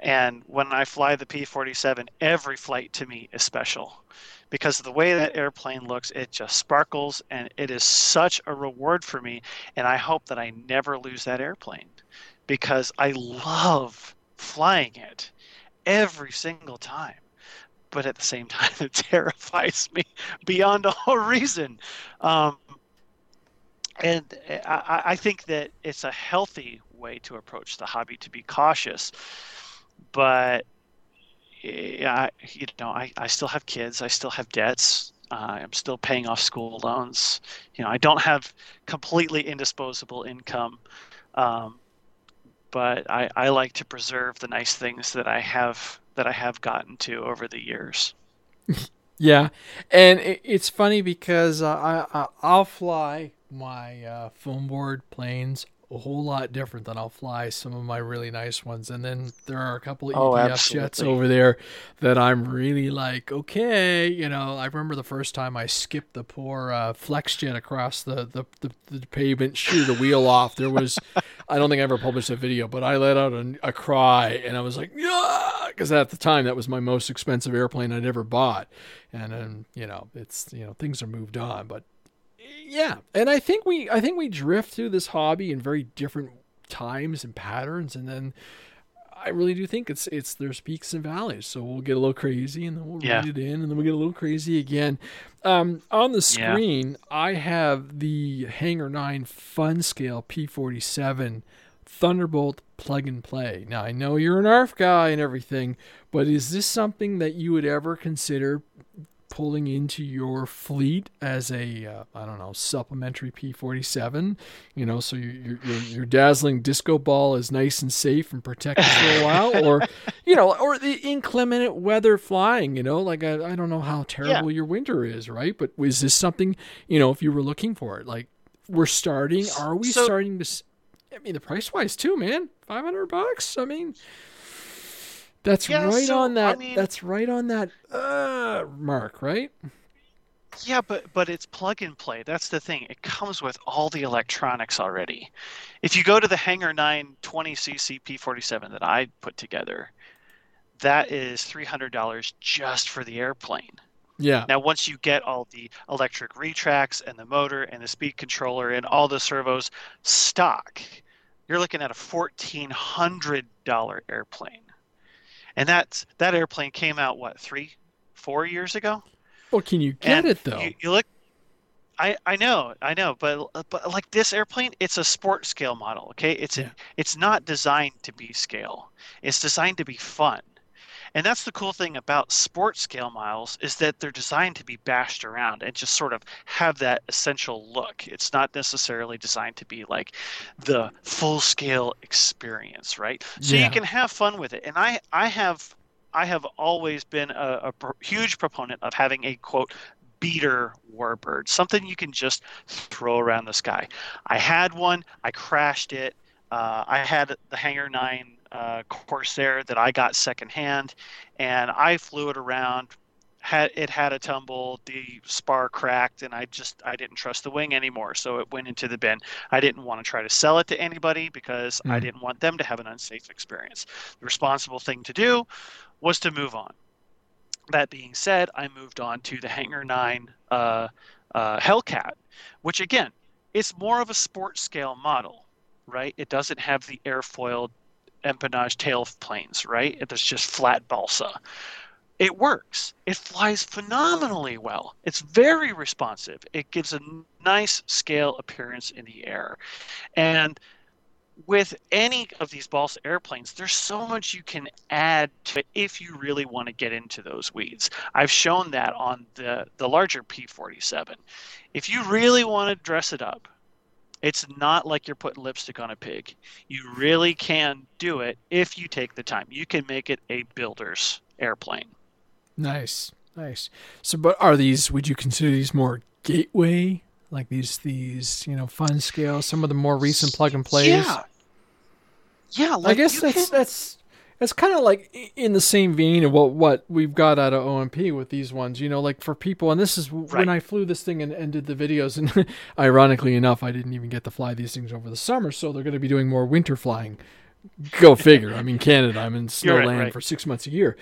And when I fly the P47, every flight to me is special because the way that airplane looks. It just sparkles, and it is such a reward for me. And I hope that I never lose that airplane because I love flying it every single time. But at the same time, it terrifies me beyond all reason. Um, and I, I, think that it's a healthy way to approach the hobby to be cautious. But yeah, you know, I, I still have kids. I still have debts. Uh, I'm still paying off school loans. You know, I don't have completely indisposable income. Um, but I, I like to preserve the nice things that I have that I have gotten to over the years. yeah, and it, it's funny because uh, I, I will fly my uh, foam board planes a whole lot different than I'll fly some of my really nice ones. And then there are a couple of oh, EDF jets over there that I'm really like, okay, you know, I remember the first time I skipped the poor uh, flex jet across the, the, the, the pavement, shoot the wheel off. There was, I don't think I ever published a video, but I let out a, a cry and I was like, yeah, because at the time that was my most expensive airplane I'd ever bought. And then, you know, it's, you know, things are moved on, but yeah, and I think we I think we drift through this hobby in very different times and patterns, and then I really do think it's it's there's peaks and valleys. So we'll get a little crazy, and then we'll yeah. read it in, and then we we'll get a little crazy again. Um, on the screen, yeah. I have the Hangar Nine Fun Scale P47 Thunderbolt plug and play. Now I know you're an ARF guy and everything, but is this something that you would ever consider pulling into your fleet as a uh, I don't know supplementary P47. You know, so your, your your dazzling disco ball is nice and safe and protected for a while, or you know, or the inclement weather flying. You know, like I, I don't know how terrible yeah. your winter is, right? But is this something you know if you were looking for it? Like we're starting. Are we so, starting to? I mean, the price wise too, man. Five hundred bucks. I mean. That's yeah, right so, on that. I mean, that's right on that uh, mark, right? Yeah, but but it's plug and play. That's the thing. It comes with all the electronics already. If you go to the Hangar 9 20cc P47 that I put together, that is $300 just for the airplane. Yeah. Now, once you get all the electric retracts and the motor and the speed controller and all the servos stock, you're looking at a $1,400 airplane and that's that airplane came out what three, four years ago. Well, can you get and it though? You, you, look. I, I know I know but but like this airplane it's a sport scale model okay it's yeah. a, it's not designed to be scale it's designed to be fun and that's the cool thing about sport scale miles is that they're designed to be bashed around and just sort of have that essential look. It's not necessarily designed to be like the full scale experience, right? So yeah. you can have fun with it. And I I have I have always been a, a huge proponent of having a quote beater warbird, something you can just throw around the sky. I had one, I crashed it. Uh, I had the Hangar 9 uh, Corsair that I got secondhand, and I flew it around had it had a tumble, the spar cracked, and I just I didn't trust the wing anymore, so it went into the bin. I didn't want to try to sell it to anybody because mm. I didn't want them to have an unsafe experience. The responsible thing to do was to move on. That being said, I moved on to the Hangar Nine uh, uh, Hellcat, which again, it's more of a sport scale model, right? It doesn't have the airfoil empennage tail planes, right? It's just flat balsa it works. It flies phenomenally well. It's very responsive. It gives a nice scale appearance in the air. And with any of these balsa airplanes, there's so much you can add to it if you really want to get into those weeds. I've shown that on the, the larger P47. If you really want to dress it up, it's not like you're putting lipstick on a pig. You really can do it if you take the time. You can make it a builder's airplane. Nice, nice. So, but are these? Would you consider these more gateway, like these these you know fun scale? Some of the more recent plug and plays. Yeah. Yeah, like I guess that's can... that's that's kind of like in the same vein of what what we've got out of OMP with these ones. You know, like for people, and this is right. when I flew this thing and, and did the videos. And ironically enough, I didn't even get to fly these things over the summer, so they're going to be doing more winter flying. Go figure. I mean, Canada. I'm in snowland right, right. for six months a year.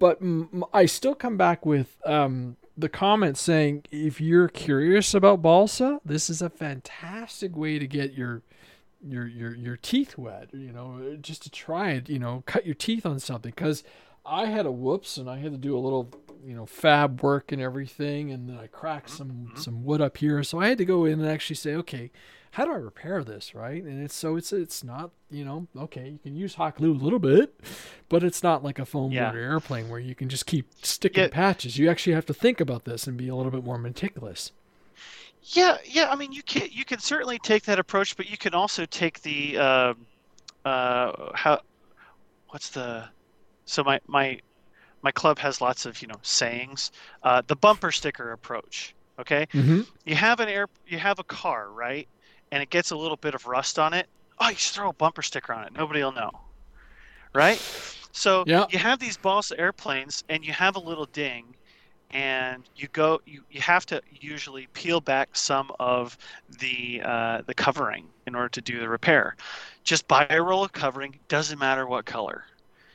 But m- I still come back with um, the comment saying if you're curious about balsa, this is a fantastic way to get your your your your teeth wet. You know, just to try it. You know, cut your teeth on something because I had a whoops and I had to do a little you know fab work and everything, and then I cracked some mm-hmm. some wood up here, so I had to go in and actually say, okay, how do I repair this, right? And it's so it's it's not you know okay you can use hot glue a little bit, but it's not like a foam yeah. airplane where you can just keep sticking yeah. patches. You actually have to think about this and be a little bit more meticulous. Yeah, yeah. I mean, you can you can certainly take that approach, but you can also take the uh, uh, how what's the so my my my club has lots of you know sayings. Uh, the bumper sticker approach. Okay, mm-hmm. you have an air you have a car right and it gets a little bit of rust on it, oh, you just throw a bumper sticker on it. Nobody will know. Right? So yeah. you have these boss airplanes and you have a little ding and you go you, you have to usually peel back some of the uh, the covering in order to do the repair. Just buy a roll of covering, doesn't matter what color.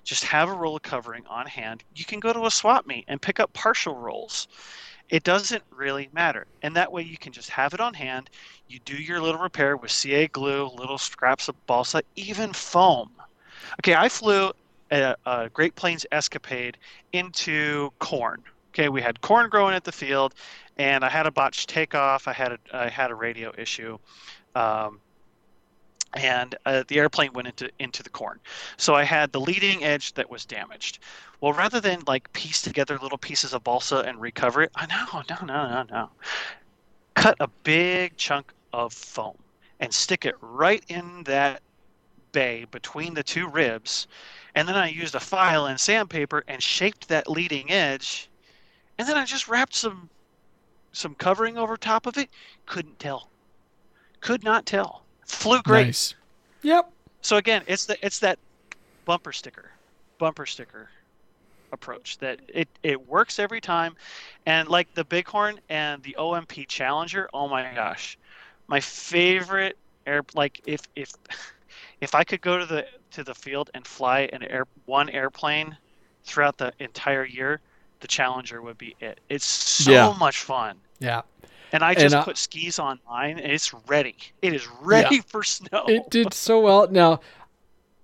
Just have a roll of covering on hand. You can go to a swap meet and pick up partial rolls it doesn't really matter. And that way you can just have it on hand. You do your little repair with CA glue, little scraps of balsa, even foam. Okay, I flew a, a Great Planes Escapade into corn. Okay, we had corn growing at the field, and I had a botched takeoff. I had a, I had a radio issue. Um, and uh, the airplane went into into the corn. So I had the leading edge that was damaged. Well, rather than like piece together little pieces of balsa and recover it, I no, no, no, no, no. Cut a big chunk of foam and stick it right in that bay between the two ribs, and then I used a file and sandpaper and shaped that leading edge, and then I just wrapped some some covering over top of it. Couldn't tell. Could not tell. Flew great. Nice. Yep. So again, it's the it's that bumper sticker, bumper sticker approach that it it works every time, and like the Bighorn and the OMP Challenger. Oh my gosh, my favorite air like if if if I could go to the to the field and fly an air one airplane throughout the entire year, the Challenger would be it. It's so yeah. much fun. Yeah. And I just and, uh, put skis on mine, and it's ready. It is ready yeah, for snow. It did so well. Now,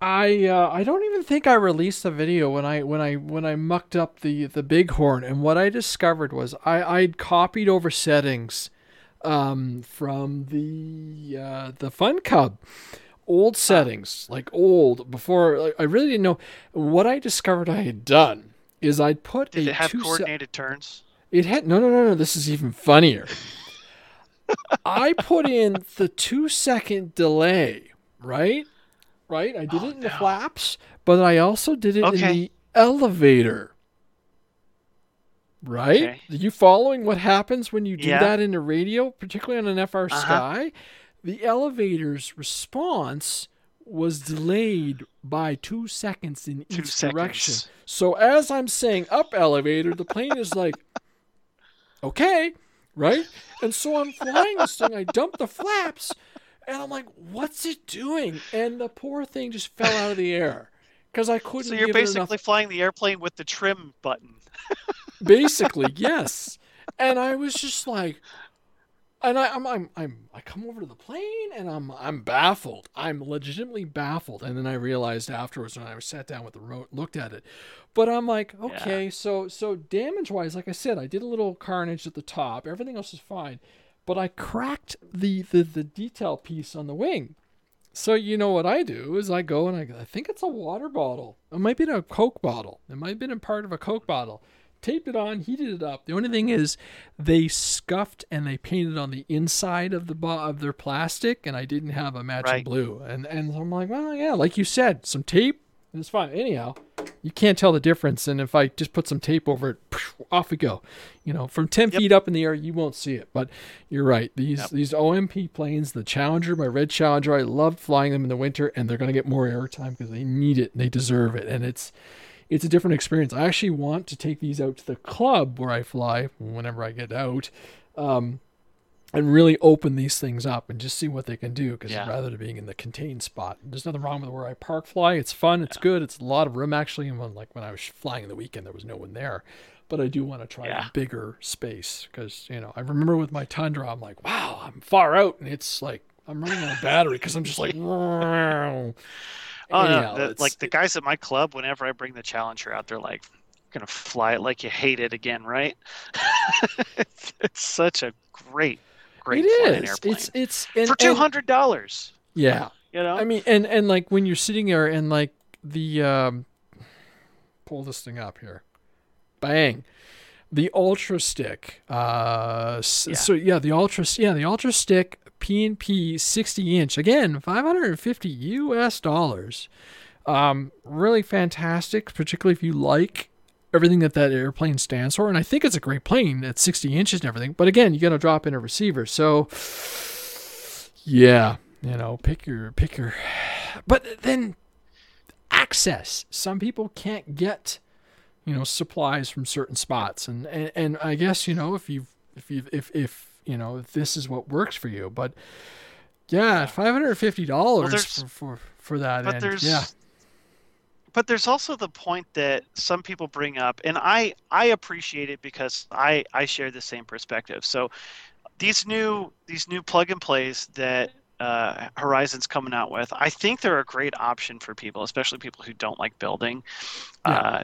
I uh, I don't even think I released the video when I when I when I mucked up the the Bighorn, and what I discovered was I I'd copied over settings um, from the uh, the Fun Cub old settings, like old before. Like, I really didn't know what I discovered. I had done is I'd put Did it have coordinated se- turns? It had no no no no. This is even funnier. I put in the two second delay, right? Right? I did oh, it in no. the flaps, but I also did it okay. in the elevator. Right? Okay. Are you following what happens when you do yeah. that in a radio, particularly on an FR uh-huh. Sky? The elevator's response was delayed by two seconds in Two each seconds. direction. So as I'm saying up elevator, the plane is like, okay, right? And so I'm flying this thing. I dump the flaps, and I'm like, what's it doing? And the poor thing just fell out of the air because I couldn't. So you're give it enough basically flying the airplane with the trim button. basically yes and i was just like and I, I'm, I'm, I'm, I come over to the plane and I'm, I'm baffled. I'm legitimately baffled. And then I realized afterwards when I sat down with the road, looked at it, but I'm like, okay, so, so damage wise, like I said, I did a little carnage at the top. Everything else is fine, but I cracked the, the, the detail piece on the wing. So you know what I do is I go and I, I think it's a water bottle. It might be a Coke bottle. It might have been a part of a Coke bottle taped it on, heated it up. The only thing is, they scuffed and they painted on the inside of the bo- of their plastic, and I didn't have a matching Right. blue. And and I'm like, well, yeah, like you said, some tape, and it's fine. Anyhow, you can't tell the difference, and if I just put some tape over it, off we go. You know, from ten Yep. feet up in the air, you won't see it. But you're right. These Yep. these OMP planes, the Challenger, my red Challenger, I loved flying them in the winter, and they're going to get more airtime because they need it. And they deserve it, and it's it's a different experience. I actually want to take these out to the club where I fly whenever I get out, um, and really open these things up and just see what they can do. Because Yeah. rather than being in the contained spot, there's nothing wrong with where I park fly. It's fun. It's good. It's a lot of room actually. And when like when I was flying in the weekend, there was no one there. But I do want to try Yeah. a bigger space because you know I remember with my Tundra, I'm like, wow, I'm far out, and it's like I'm running on a battery because I'm just like. Oh Anyhow, no! The, it's- like the guys at my club, whenever I bring the Challenger out, they're like, "You're gonna fly it like you hate it again, right?" it's, it's such a great, great it is. It's it's and, for two hundred dollars. Yeah, You know, I mean, and and like when you're sitting there and like the um, pull this thing up here, bang, the Ultra Stick. Uh, Yeah. so yeah, the Ultra, yeah, the Ultra Stick P and P 60 inch again, 550 U.S. dollars. Um, really fantastic, particularly if you like everything that that airplane stands for. And I think it's a great plane at 60 inches and everything. But again, you got to drop in a receiver. So yeah, you know, pick your pick your. But then access. Some people can't get, you know, supplies from certain spots, and and, and I guess you know if you if you if if you know this is what works for you, but. Yeah, five hundred fifty dollars there's- for, for for that but end. there's yeah, but there's also the point that some people bring up and i i appreciate it because i i share the same perspective. So these new these new plug and plays that uh, horizon's coming out with i think they're a great option for people especially people who don't like building. Uh,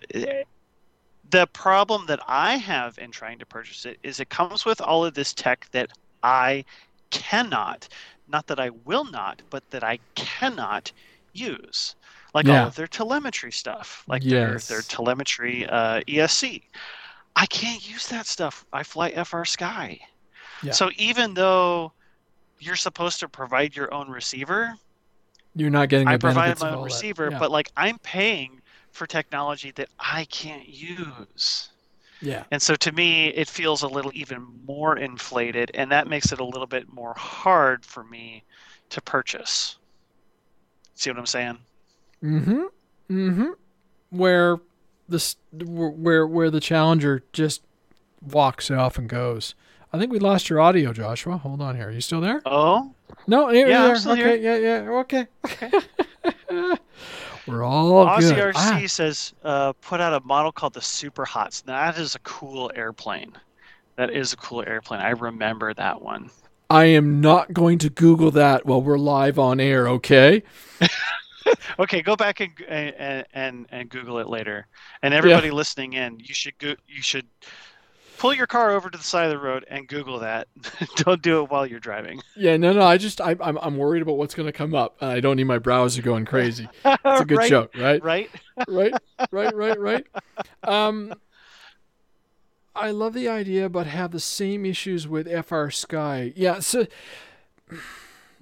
the problem that i have in trying to purchase it is it comes with all of this tech that i cannot not that i will not but that i cannot use like Yeah. all of their telemetry stuff, like Yes. their their telemetry uh, ESC. I can't use that stuff. I fly FrSky. Yeah. So even though you're supposed to provide your own receiver, you're not getting the I provide my own receiver, Yeah. but like I'm paying for technology that I can't use. yeah, And so to me, it feels a little even more inflated, and that makes it a little bit more hard for me to purchase. See what I'm saying? Mm-hmm. Mm-hmm. Where this where where the challenger just walks off and goes. I think we lost your audio, Joshua. Hold on here. Are you still there? Oh, No, Yeah, okay, here. yeah, yeah, okay. We're all Aussie good. RC Ah, says uh, put out a model called the Super Hots. Now, that is a cool airplane. That is a cool airplane. I remember that one. I am not going to Google that while we're live on air. Okay. Okay, go back and and and, and Google it later. And everybody listening in, you should go, you should pull your car over to the side of the road and Google that. Don't do it while you're driving. Yeah, no, no. I just I, I'm I'm worried about what's going to come up. I don't need my browser going crazy. It's a good right, joke, right? Right? right, right, right, right. Um, I love the idea, but have the same issues with FrSky. Yeah, so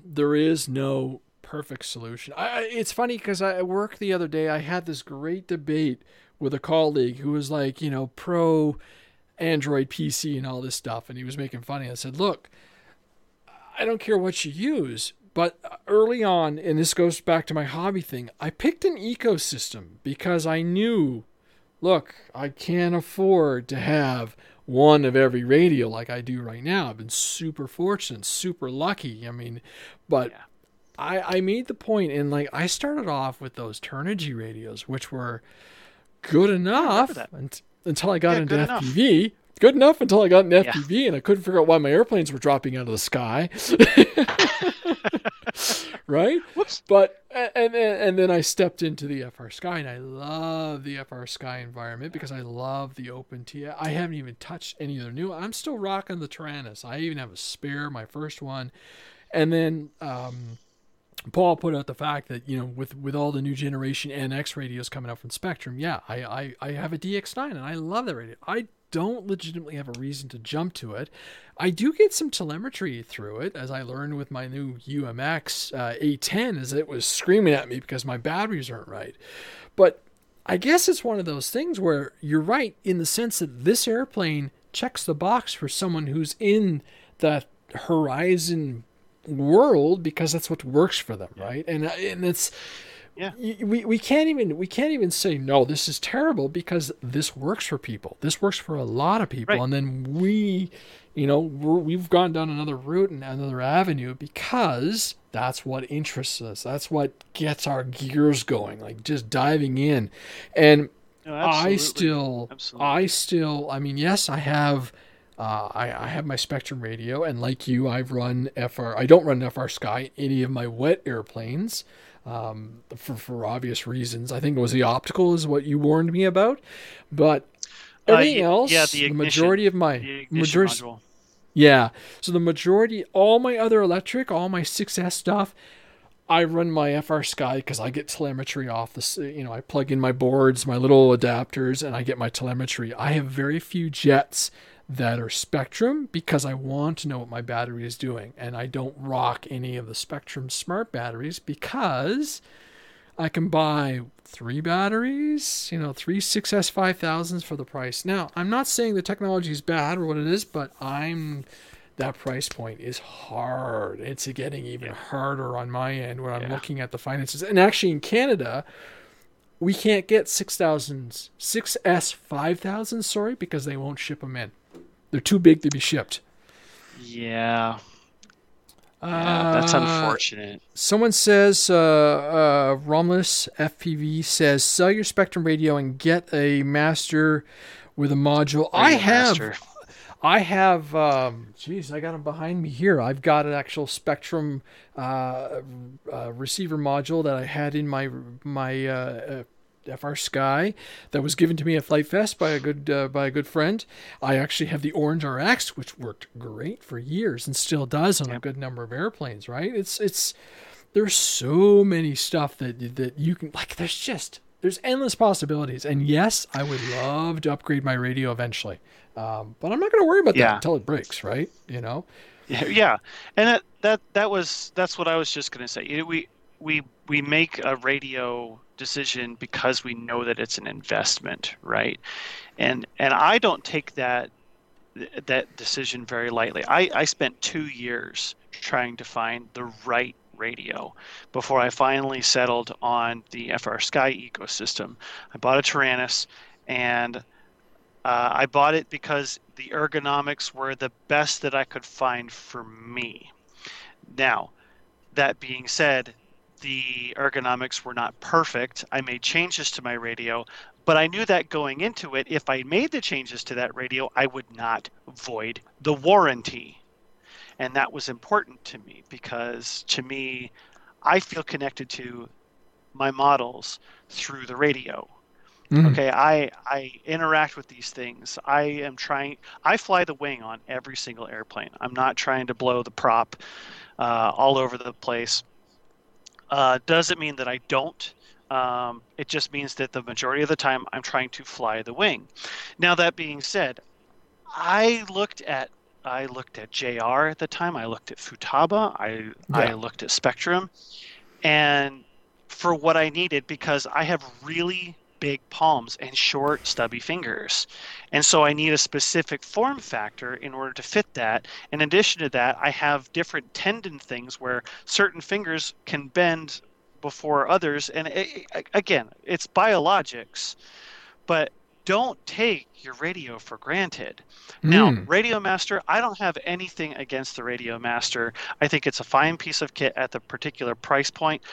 there is no perfect solution. I, I- it's funny because I at work the other day. I had this great debate with a colleague who was like, you know, pro Android PC and all this stuff, and he was making fun of. it. I said, look, I don't care what you use, but early on, and this goes back to my hobby thing, I picked an ecosystem because I knew, look, I can't afford to have one of every radio like I do right now. I've been super fortunate, super lucky. I mean, but yeah. I, I made the point, and like I started off with those Turnigy radios, which were good enough until I got yeah, into FPV. Enough. Good enough until I got into FPV, and I couldn't figure out why my airplanes were dropping out of the sky. right? Whoops. But and, and and then I stepped into the FrSky, and I love the FrSky environment because I love the open T. I haven't even touched any of the new. I'm still rocking the Taranis. I even have a spare, my first one, and then. um Paul put out the fact that you know with with all the new generation NX radios coming out from Spektrum, yeah, I I, I have a DX9 and I love that radio. I don't legitimately have a reason to jump to it. I do get some telemetry through it, as I learned with my new UMX uh, A10, as it was screaming at me because my batteries aren't right. But I guess it's one of those things where you're right in the sense that this airplane checks the box for someone who's in the horizon world because that's what works for them, right? And uh, and it's yeah. We, we can't even we can't even say no this is terrible because this works for people. This works for a lot of people right. and then we you know we have gone down another route and another avenue because that's what interests us. That's what gets our gears going like just diving in. And no, I still absolutely. I still I mean yes I have uh, I, I, have my Spektrum radio, and like you, I've run FR. I don't run FrSky any of my wet airplanes um, for for obvious reasons. I think it was the optical is what you warned me about, but uh, everything uh, else, yeah, the, ignition, the majority of my majority, module. yeah. So the majority, all my other electric, all my 6S stuff. I run my FrSky because I get telemetry off the, you know, I plug in my boards, my little adapters, and I get my telemetry. I have very few jets that are Spektrum because I want to know what my battery is doing. And I don't rock any of the Spektrum smart batteries because I can buy three batteries, you know, three 6S5000s for the price. Now, I'm not saying the technology is bad or what it is, but I'm that price point is hard. It's getting even yeah. harder on my end when I'm yeah. looking at the finances. And actually, in Canada, we can't get 6,000s, 6S 5000s sorry, because they won't ship them in. They're too big to be shipped. Yeah. Yeah, that's uh, unfortunate. Someone says, uh, uh, Romulus FPV says, sell your Spektrum radio and get a master with a module. I have, master. I have, um, geez, I got them behind me here. I've got an actual Spektrum uh, uh, receiver module that I had in my my uh, FrSky that was given to me at Flite Fest by a good uh, by a good friend. I actually have the Orange RX, which worked great for years and still does on a good number of airplanes. Right? It's it's there's so many stuff that that you can like. There's just there's endless possibilities. And yes, I would love to upgrade my radio eventually, um, but I'm not going to worry about yeah. that until it breaks. Right? You know. Yeah, yeah, and that that that was that's what I was just going to say. We we we make a radio decision because we know that it's an investment, right? And and I don't take that that decision very lightly. I, I spent two years trying to find the right radio before I finally settled on the FrSky ecosystem. I bought a Taranis and uh, I bought it because the ergonomics were the best that I could find for me. Now, that being said, the ergonomics were not perfect. I made changes to my radio, but I knew that going into it, if I made the changes to that radio, I would not void the warranty. And that was important to me because to me, I feel connected to my models through the radio. Mm. Okay, I I interact with these things. I am trying. I fly the wing on every single airplane. I'm not trying to blow the prop uh, all over the place. Uh, doesn't mean that I don't. Um, it just means that the majority of the time I'm trying to fly the wing. Now that being said, I looked at I looked at JR at the time. I looked at Futaba. I yeah. I looked at Spektrum, and for what I needed because I have really big palms and short, stubby fingers. And so I need a specific form factor in order to fit that. In addition to that, I have different tendon things where certain fingers can bend before others. And it, again, it's biologics, but don't take your radio for granted. Mm. Now, hmm. RadioMaster, I don't have anything against the RadioMaster. I think it's a fine piece of kit at the particular price point.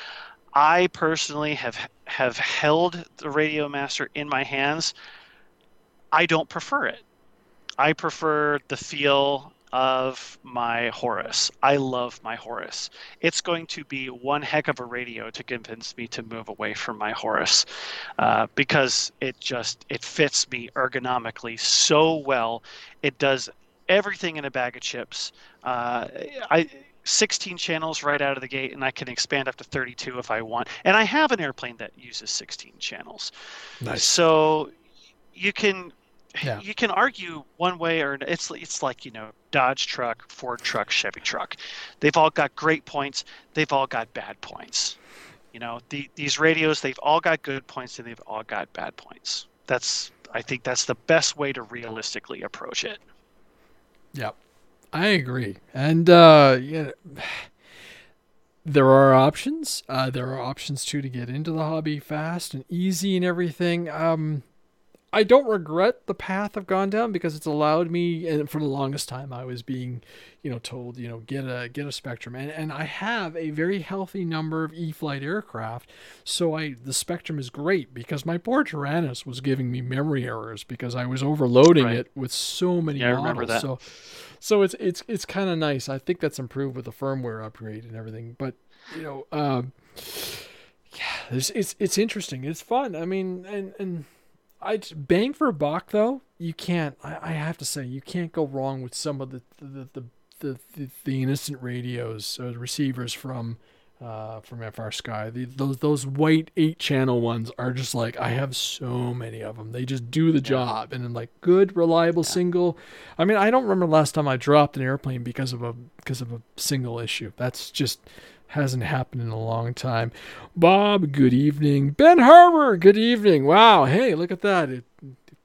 I personally have have held the RadioMaster in my hands. I don't prefer it. I prefer the feel of my Horus. I love my Horus. It's going to be one heck of a radio to convince me to move away from my Horus uh, because it just it fits me ergonomically so well. It does everything in a bag of chips. Uh, I 16 channels right out of the gate, and I can expand up to 32 if I want. And I have an airplane that uses 16 channels. Nice. So you can yeah. you can argue one way or it's it's like you know Dodge truck, Ford truck, Chevy truck. They've all got great points. They've all got bad points. You know the, these radios. They've all got good points and they've all got bad points. That's I think that's the best way to realistically approach it. Yep. I agree, and uh, yeah, there are options. Uh, there are options too to get into the hobby fast and easy and everything. Um, I don't regret the path I've gone down because it's allowed me, and for the longest time I was being, you know, told, you know, get a get a Spektrum, and and I have a very healthy number of E-flite aircraft, so I the Spektrum is great because my poor Taranis was giving me memory errors because I was overloading right. it with so many yeah, models. I remember that. So, so it's it's it's kind of nice. I think that's improved with the firmware upgrade and everything, but you know, um, yeah, it's it's it's interesting. It's fun. I mean, and and I bang for a buck though. You can't. I, I, have to say, you can't go wrong with some of the the the the, the, the innocent radios uh, receivers from uh, from FrSky. The, those those white eight channel ones are just like I have so many of them. They just do the job and then like good reliable yeah. single. I mean, I don't remember last time I dropped an airplane because of a because of a single issue. That's just hasn't happened in a long time. Bob, good evening. Ben Harbour, good evening. Wow, hey, look at that. It,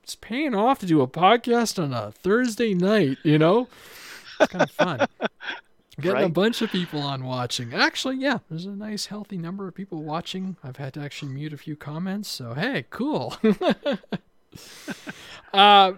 it's paying off to do a podcast on a Thursday night, you know? It's kind of fun. Getting right? a bunch of people on watching. Actually, yeah, there's a nice healthy number of people watching. I've had to actually mute a few comments, so hey, cool. uh,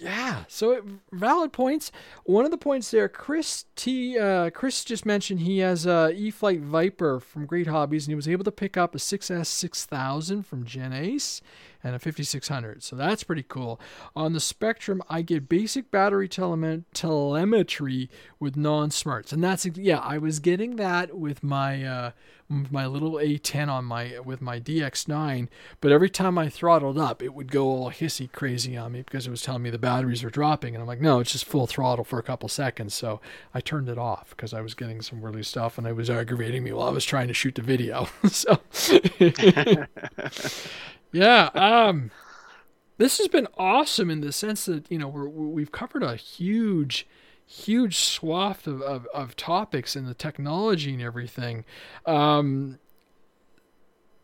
yeah. So valid points. One of the points there, Chris T. Uh, Chris just mentioned he has a E-flite Viper from Great Hobbies, and he was able to pick up a 6S 6000 from Gen Ace and a 5600. So that's pretty cool. On the Spektrum, I get basic battery tele- telemetry with non-smarts, and that's yeah. I was getting that with my. Uh, my little A10 on my with my DX9, but every time I throttled up, it would go all hissy crazy on me because it was telling me the batteries are dropping, and I'm like, no, it's just full throttle for a couple seconds. So I turned it off because I was getting some really stuff, and it was aggravating me while I was trying to shoot the video. so yeah, um, this has been awesome in the sense that you know we're, we've covered a huge huge swath of, of, of topics and the technology and everything. Um,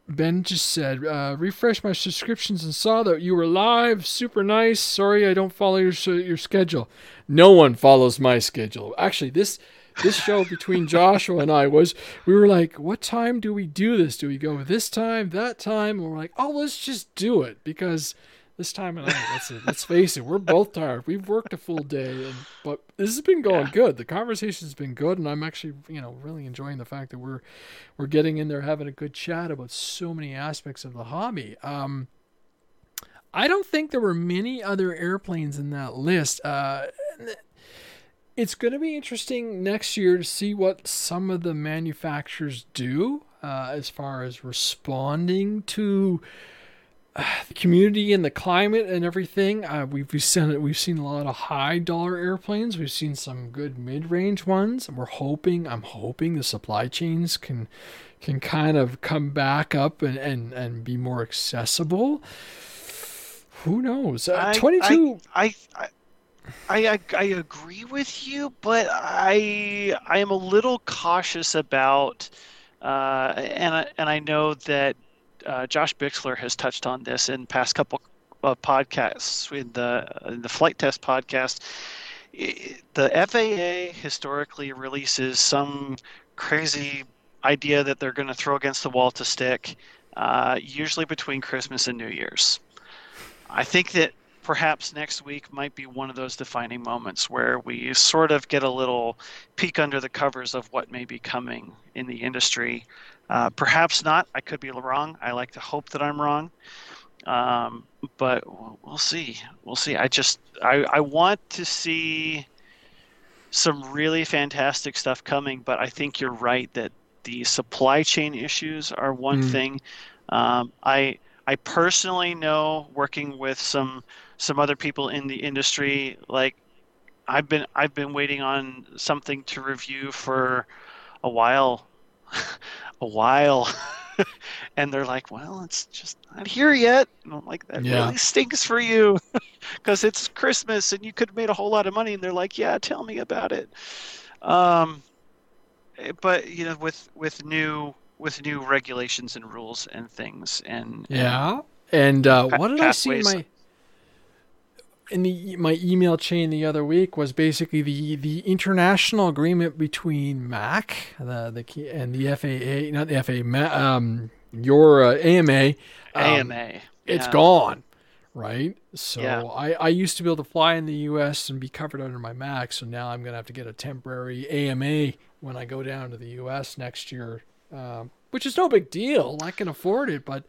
ben just said, uh, refresh my subscriptions and saw that you were live. Super nice. Sorry, I don't follow your your schedule. No one follows my schedule. Actually, this this show between Joshua and I was we were like, what time do we do this? Do we go this time, that time? And we're like, oh, let's just do it because this time of night. Let's let's face it, we're both tired. We've worked a full day, and but this has been going yeah. good. The conversation's been good, and I'm actually you know really enjoying the fact that we're we're getting in there having a good chat about so many aspects of the hobby. Um, I don't think there were many other airplanes in that list. Uh, it's going to be interesting next year to see what some of the manufacturers do uh, as far as responding to the community and the climate and everything. Uh, we've, we've seen we've seen a lot of high dollar airplanes. We've seen some good mid range ones. We're hoping I'm hoping the supply chains can can kind of come back up and and, and be more accessible. Who knows? Uh, Twenty two. I, I, I, I I agree with you, but I I am a little cautious about. Uh, and I, and I know that uh, Josh Bixler has touched on this in past couple of podcasts in the in the Flite Test podcast. The FAA historically releases some crazy idea that they're going to throw against the wall to stick, uh, usually between Christmas and New Year's. I think that perhaps next week might be one of those defining moments where we sort of get a little peek under the covers of what may be coming in the industry. Uh, perhaps not. I could be wrong. I like to hope that I'm wrong. Um, but we'll see. We'll see. I just I, I want to see some really fantastic stuff coming, but I think you're right that the supply chain issues are one mm. thing. Um, I I personally know working with some some other people in the industry like I've been I've been waiting on something to review for a while a while. And they're like well it's just not here yet. And I'm like that yeah. really stinks for you because it's Christmas and you could have made a whole lot of money. And they're like yeah tell me about it. Um eh, but you know with with new with new regulations and rules and things and yeah. And, and uh, what did I see in my in the my email chain the other week was basically the the international agreement between MAAC the the and the FAA not the FAA um your uh, AMA um, AMA yeah. it's gone right so yeah. I I used to be able to fly in the US and be covered under my MAAC so now I'm gonna have to get a temporary AMA when I go down to the US next year um, which is no big deal I can afford it but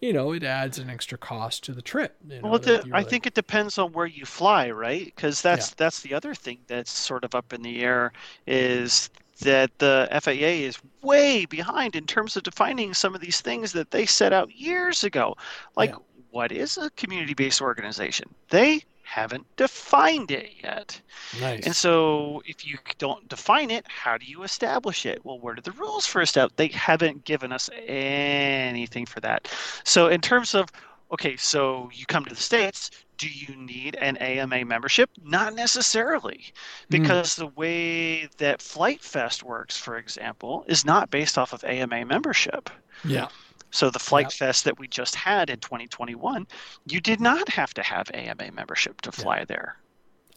you know, it adds an extra cost to the trip. You know, well, the, I think it depends on where you fly, right? Because that's yeah. that's the other thing that's sort of up in the air is that the FAA is way behind in terms of defining some of these things that they set out years ago. Like, yeah. what is a community-based organization? They haven't defined it yet. Nice. And so if you don't define it, how do you establish it? Well, what are the rules for establish? They haven't given us anything for that. So in terms of okay, so you come to the states, do you need an AMA membership? Not necessarily, hmm. because mm. the way that Flite Fest works, for example, is not based off of AMA membership. Yeah. So the Flite yep. Fest that we just had in 2021, you did not have to have AMA membership to fly there.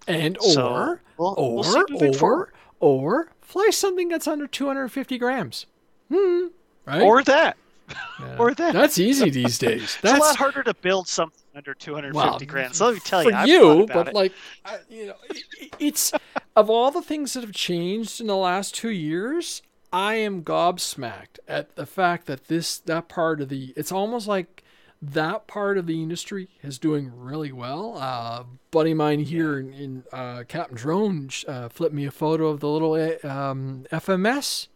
And or so, or we'll or or fly something that's under 250 grams. Hmm. Right? Or that. Yeah. or that. That's easy these days. That's it's a lot harder to build something under 250 well, grams. So let me tell you, for you, but it. like, you know, it's of all the things that have changed in the last two years. I am gobsmacked at the fact that this that part of the it's almost like that part of the industry is doing really well. Uh, buddy of mine here yeah. in, in uh, Captain Drone uh, flipped me a photo of the little uh, um, FMS.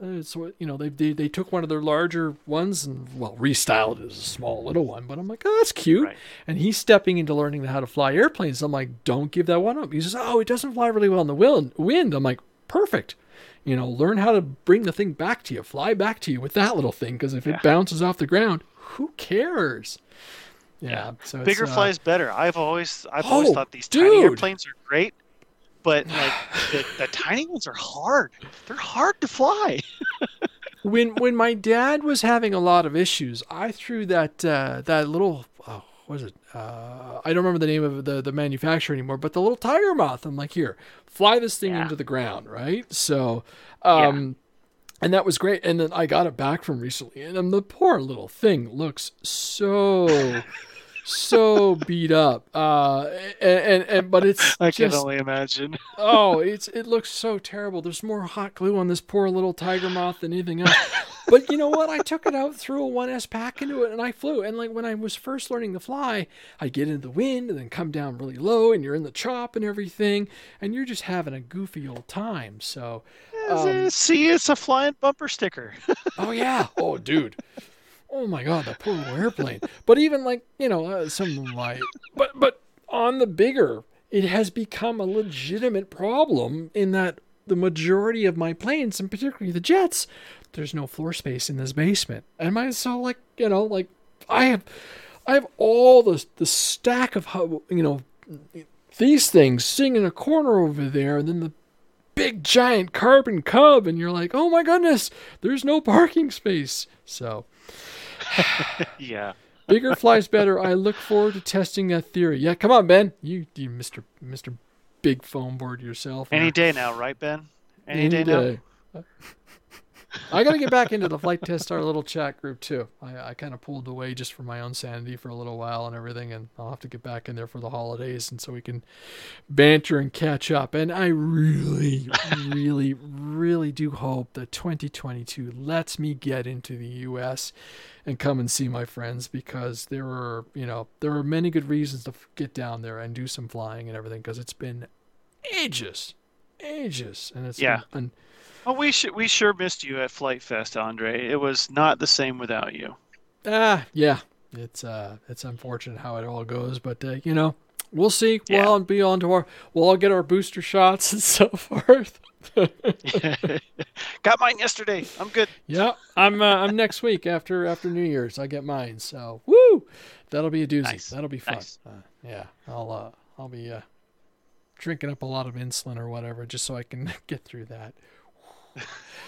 It's you know they, they they took one of their larger ones and well restyled it as a small little one, but I'm like oh that's cute. Right. And he's stepping into learning how to fly airplanes. I'm like don't give that one up. He says oh it doesn't fly really well in the wind. I'm like perfect you know, learn how to bring the thing back to you, fly back to you with that little thing. Because if yeah. it bounces off the ground, who cares? Yeah. So bigger uh, flies better. I've always I've oh, always thought these dude. tiny airplanes are great, but like the, the tiny ones are hard. They're hard to fly. when when my dad was having a lot of issues, I threw that uh, that little what is it? Uh, I don't remember the name of the, the manufacturer anymore, but the little tiger moth. I'm like, here, fly this thing yeah. into the ground, right? So, um, yeah. and that was great. And then I got it back from recently, and the poor little thing looks so. so beat up. Uh, and, and, and but it's I just, can only imagine. oh, it's it looks so terrible. There's more hot glue on this poor little tiger moth than anything else. but you know what? I took it out, threw a 1S pack into it, and I flew. And like when I was first learning to fly, I'd get into the wind and then come down really low, and you're in the chop and everything, and you're just having a goofy old time. So, um, see, it's a flying bumper sticker. oh yeah. Oh, dude. Oh my god, that poor little airplane. But even like you know uh, some my, but but on the bigger, it has become a legitimate problem in that the majority of my planes, and particularly the jets, there's no floor space in this basement. And my so like you know like I have I have all the the stack of you know these things sitting in a corner over there, and then the big giant carbon cub, and you're like, oh my goodness, there's no parking space. So yeah. Bigger flies better. I look forward to testing that theory. Yeah, come on, Ben. You, you Mr. Mr. Big Foam Board yourself. Any day now, right, Ben? Any, Any day, day now. I got to get back into the Flite Test our little chat group too. I, I kind of pulled away just for my own sanity for a little while and everything, and I'll have to get back in there for the holidays and so we can banter and catch up. And I really, really, really do hope that 2022 lets me get into the U.S. and come and see my friends because there are, you know, there are many good reasons to get down there and do some flying and everything because it's been ages, ages, and it's yeah. Been, well, we sh- we sure missed you at Flite Fest, Andre. It was not the same without you. Ah, yeah. It's uh, it's unfortunate how it all goes, but uh, you know, we'll see. Yeah. We'll be on to our, we'll all get our booster shots and so forth. got mine yesterday. I'm good. Yeah, I'm uh, I'm next week after after New Year's. I get mine. So woo, that'll be a doozy. Nice. That'll be fun. Nice. Uh, yeah, I'll uh, I'll be uh, drinking up a lot of insulin or whatever just so I can get through that.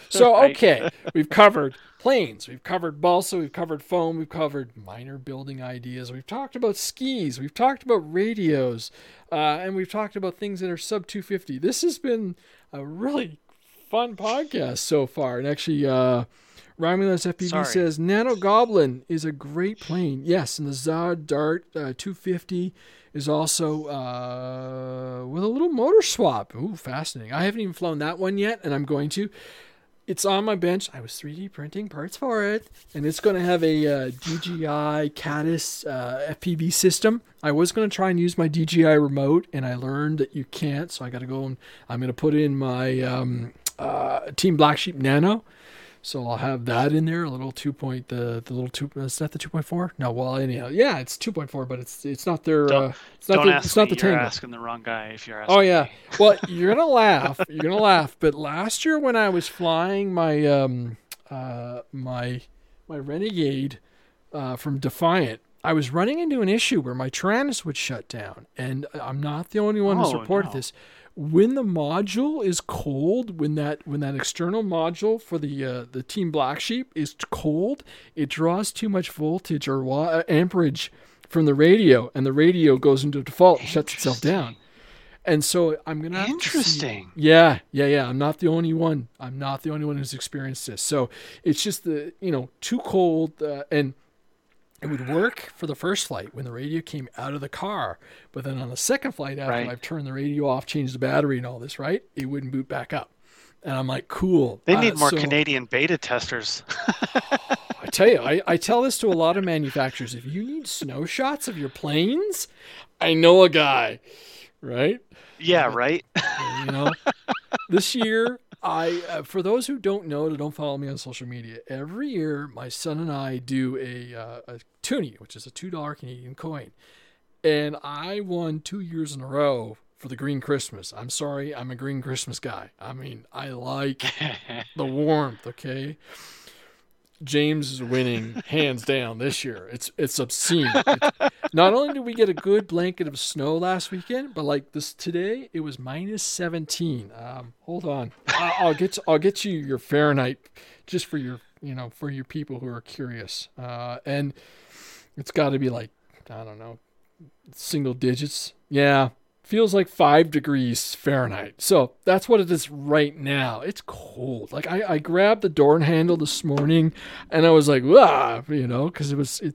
So okay, we've covered planes, we've covered balsa, we've covered foam, we've covered minor building ideas, we've talked about skis, we've talked about radios, uh, and we've talked about things that are sub 250. This has been a really fun podcast so far, and actually, uh, Romulus FPV Sorry. says Nano Goblin is a great plane. Yes, and the ZOHD Dart uh, 250 is also uh, with a little motor swap. Ooh, fascinating. I haven't even flown that one yet, and I'm going to. It's on my bench. I was 3D printing parts for it, and it's going to have a uh, DJI Caddx uh, FPV system. I was going to try and use my DJI remote, and I learned that you can't, so I got to go and I'm going to put in my um, uh, Team Black Sheep Nano so I'll have that in there, a little two point the the little two is that the two point four? No, well anyhow, yeah, it's two point four, but it's it's not their don't, uh, it's not don't the, ask it's not me. the you're Tango. asking the wrong guy if you're asking. Oh yeah, well you're gonna laugh, you're gonna laugh, but last year when I was flying my um uh my my Renegade uh, from Defiant, I was running into an issue where my Taranis would shut down, and I'm not the only one who's Oh, reported no. this when the module is cold, when that when that external module for the uh, the Team Black Sheep is cold, it draws too much voltage or wa- uh, amperage from the radio, and the radio goes into default and shuts itself down. And so I'm gonna have to see- Interesting. yeah, yeah, yeah. I'm not the only one. I'm not the only one who's experienced this. So it's just the you know too cold uh, and it would work for the first flight when the radio came out of the car, but then on the second flight after Right. I've turned the radio off, changed the battery and all this, right? It wouldn't boot back up. And I'm like, cool. They Uh, need more so- Canadian beta testers. I tell you, I, I tell this to a lot of manufacturers. If you need snow shots of your planes, I know a guy, right? yeah, right. you know this year i uh, for those who don't know that don't follow me on social media every year my son and i do a, uh, a toonie which is a two dollar canadian coin. And i won two years in a row for the green christmas. I'm sorry i'm a green christmas guy. I mean i like the warmth okay James is winning hands down this year. It's it's obscene. It's- not only did we get a good blanket of snow last weekend, but like this today, it was minus seventeen. Um, hold on, I'll, I'll get I'll get you your Fahrenheit just for your you know for your people who are curious. Uh, and it's got to be like I don't know, single digits. Yeah, feels like five degrees Fahrenheit. So that's what it is right now. It's cold. Like I, I grabbed the door handle this morning, and I was like, ah, you know, because it was it.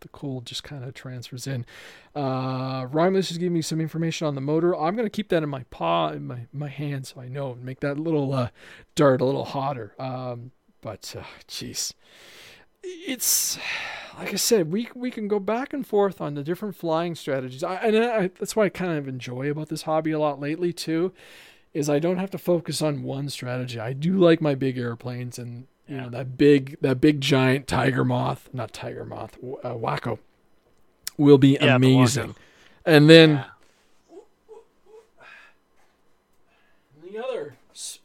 The cold just kind of transfers in. Uh, Romulus is giving me some information on the motor. I'm gonna keep that in my paw, in my my hand, so I know and make that little uh, dart a little hotter. Um, but uh, jeez, it's like I said, we we can go back and forth on the different flying strategies. I, and I, that's what I kind of enjoy about this hobby a lot lately too, is I don't have to focus on one strategy. I do like my big airplanes and you know that big that big giant tiger moth, not tiger moth, uh, Waco, will be Yeah, amazing. Waco. And then Yeah. the other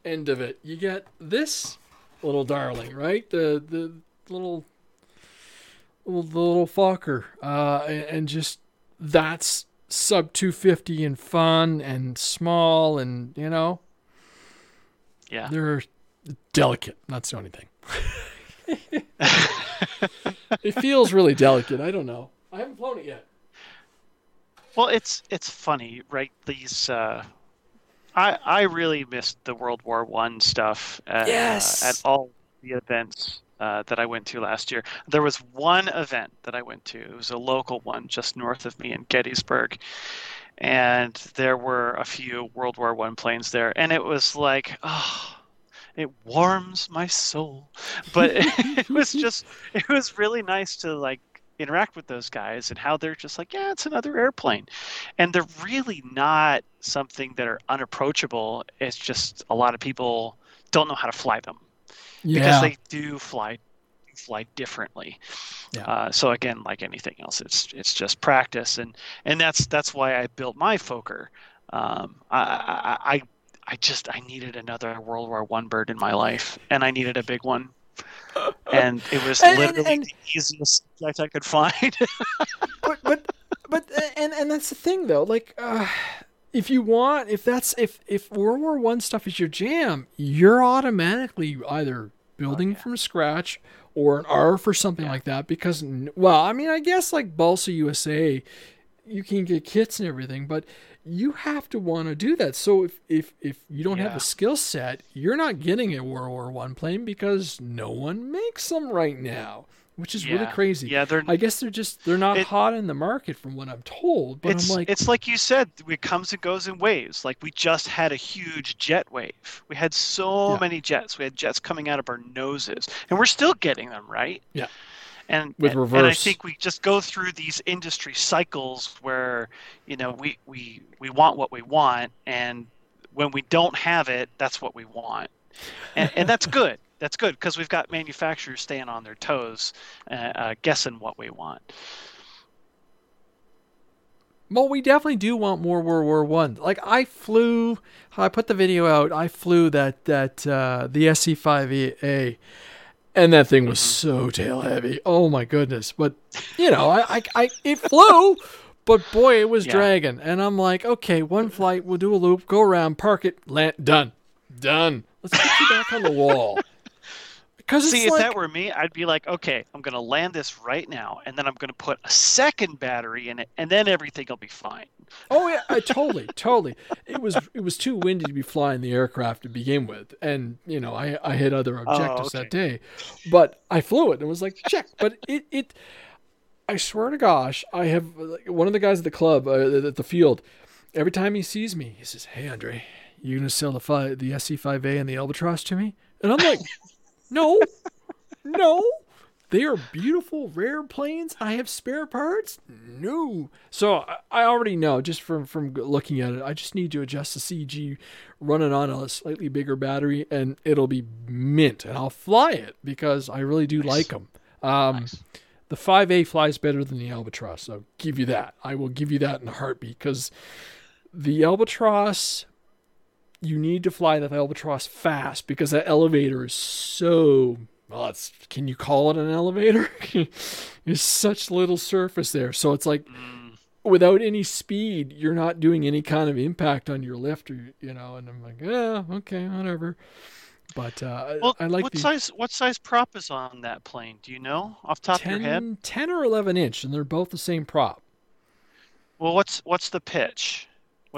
end of it, you get this little darling, right? The the little little the little fucker, uh, and, and just that's sub 250 and fun and small and you know Yeah. they're delicate. That's the only thing. it feels really delicate. I don't know. I haven't flown it yet. Well, it's it's funny, right? These uh, I I really missed the World War One stuff at, yes. uh, at all the events uh, that I went to last year. There was one event that I went to. It was a local one just north of me in Gettysburg, and there were a few World War One planes there, and it was like, oh, it warms my soul. But it was just, it was really nice to like interact with those guys and how they're just like, yeah, it's another airplane, and they're really not something that are unapproachable. It's just a lot of people don't know how to fly them Yeah. because they do fly fly differently. Yeah. Uh, so again, like anything else, it's it's just practice, and and that's that's why I built my Fokker. Um, I, I I just I needed another World War One bird in my life, and I needed a big one, and it was And- and- literally and- the easiest subject I could find. but but but and and that's the thing though. Like, uh, if you want, if that's if if World War One stuff is your jam, you're automatically either building from scratch or an ARF or something Yeah. like that. Because well, I mean, I guess like Balsa USA, you can get kits and everything, but you have to want to do that. So if if if you don't have a skill set, you're not getting a World War One plane because no one makes them right now, which is really crazy. yeah, they're I guess they're just they're not It- hot in the market from what I'm told. But it's I'm like, it's like you said, it comes and goes in waves. Like we just had a huge jet wave. We had so Yeah. many jets. We had jets coming out of our noses, and we're still getting them, right? Yeah. And With and, and I think we just go through these industry cycles where you know we we we want what we want, and when we don't have it, that's what we want, and, and that's good. That's good because we've got manufacturers staying on their toes, uh, uh, guessing what we want. well, we definitely do want more World War One. Like I flew, I put the video out. I flew that that uh, the SE5A, and that thing was so tail heavy. Oh my goodness! But you know, I I, I it flew. But boy, it was Yeah. dragging, and I'm like, okay, one flight, we'll do a loop, go around, park it, land, done, done. Let's get you back on the wall. Because See, if like, that were me, I'd be like, okay, I'm going to land this right now, and then I'm going to put a second battery in it, and then everything will be fine. Oh yeah, I totally, totally. It was it was too windy to be flying the aircraft to begin with, and you know I I had other objectives okay. that day, but I flew it and was like check. But it it, I swear to gosh, I have like, one of the guys at the club uh, at the field. Every time he sees me, he says, "Hey Andre, you gonna sell the fi- the SE5A and the Albatross to me?" And I'm like, "No, no." They are beautiful, rare planes. I have spare parts. No, so I- I already know just from from looking at it. I just need to adjust the CG, run it on a slightly bigger battery, and it'll be mint. And I'll fly it because I really do like them. Um, Nice. The 5A flies better than the Albatross. I'll give you that. I will give you that in a heartbeat because the Albatross, you need to fly the Albatross fast because that elevator is so. Well, it's, can you call it an elevator? There's such little surface there. So it's like Mm, without any speed, you're not doing any kind of impact on your lift, or you know. And I'm like, yeah, okay, whatever. But uh, well, I like what the size what size prop is on that plane? Do you know off the top of your head? 10, 10 or 11 inch, and they're both the same prop. Well, what's what's the pitch?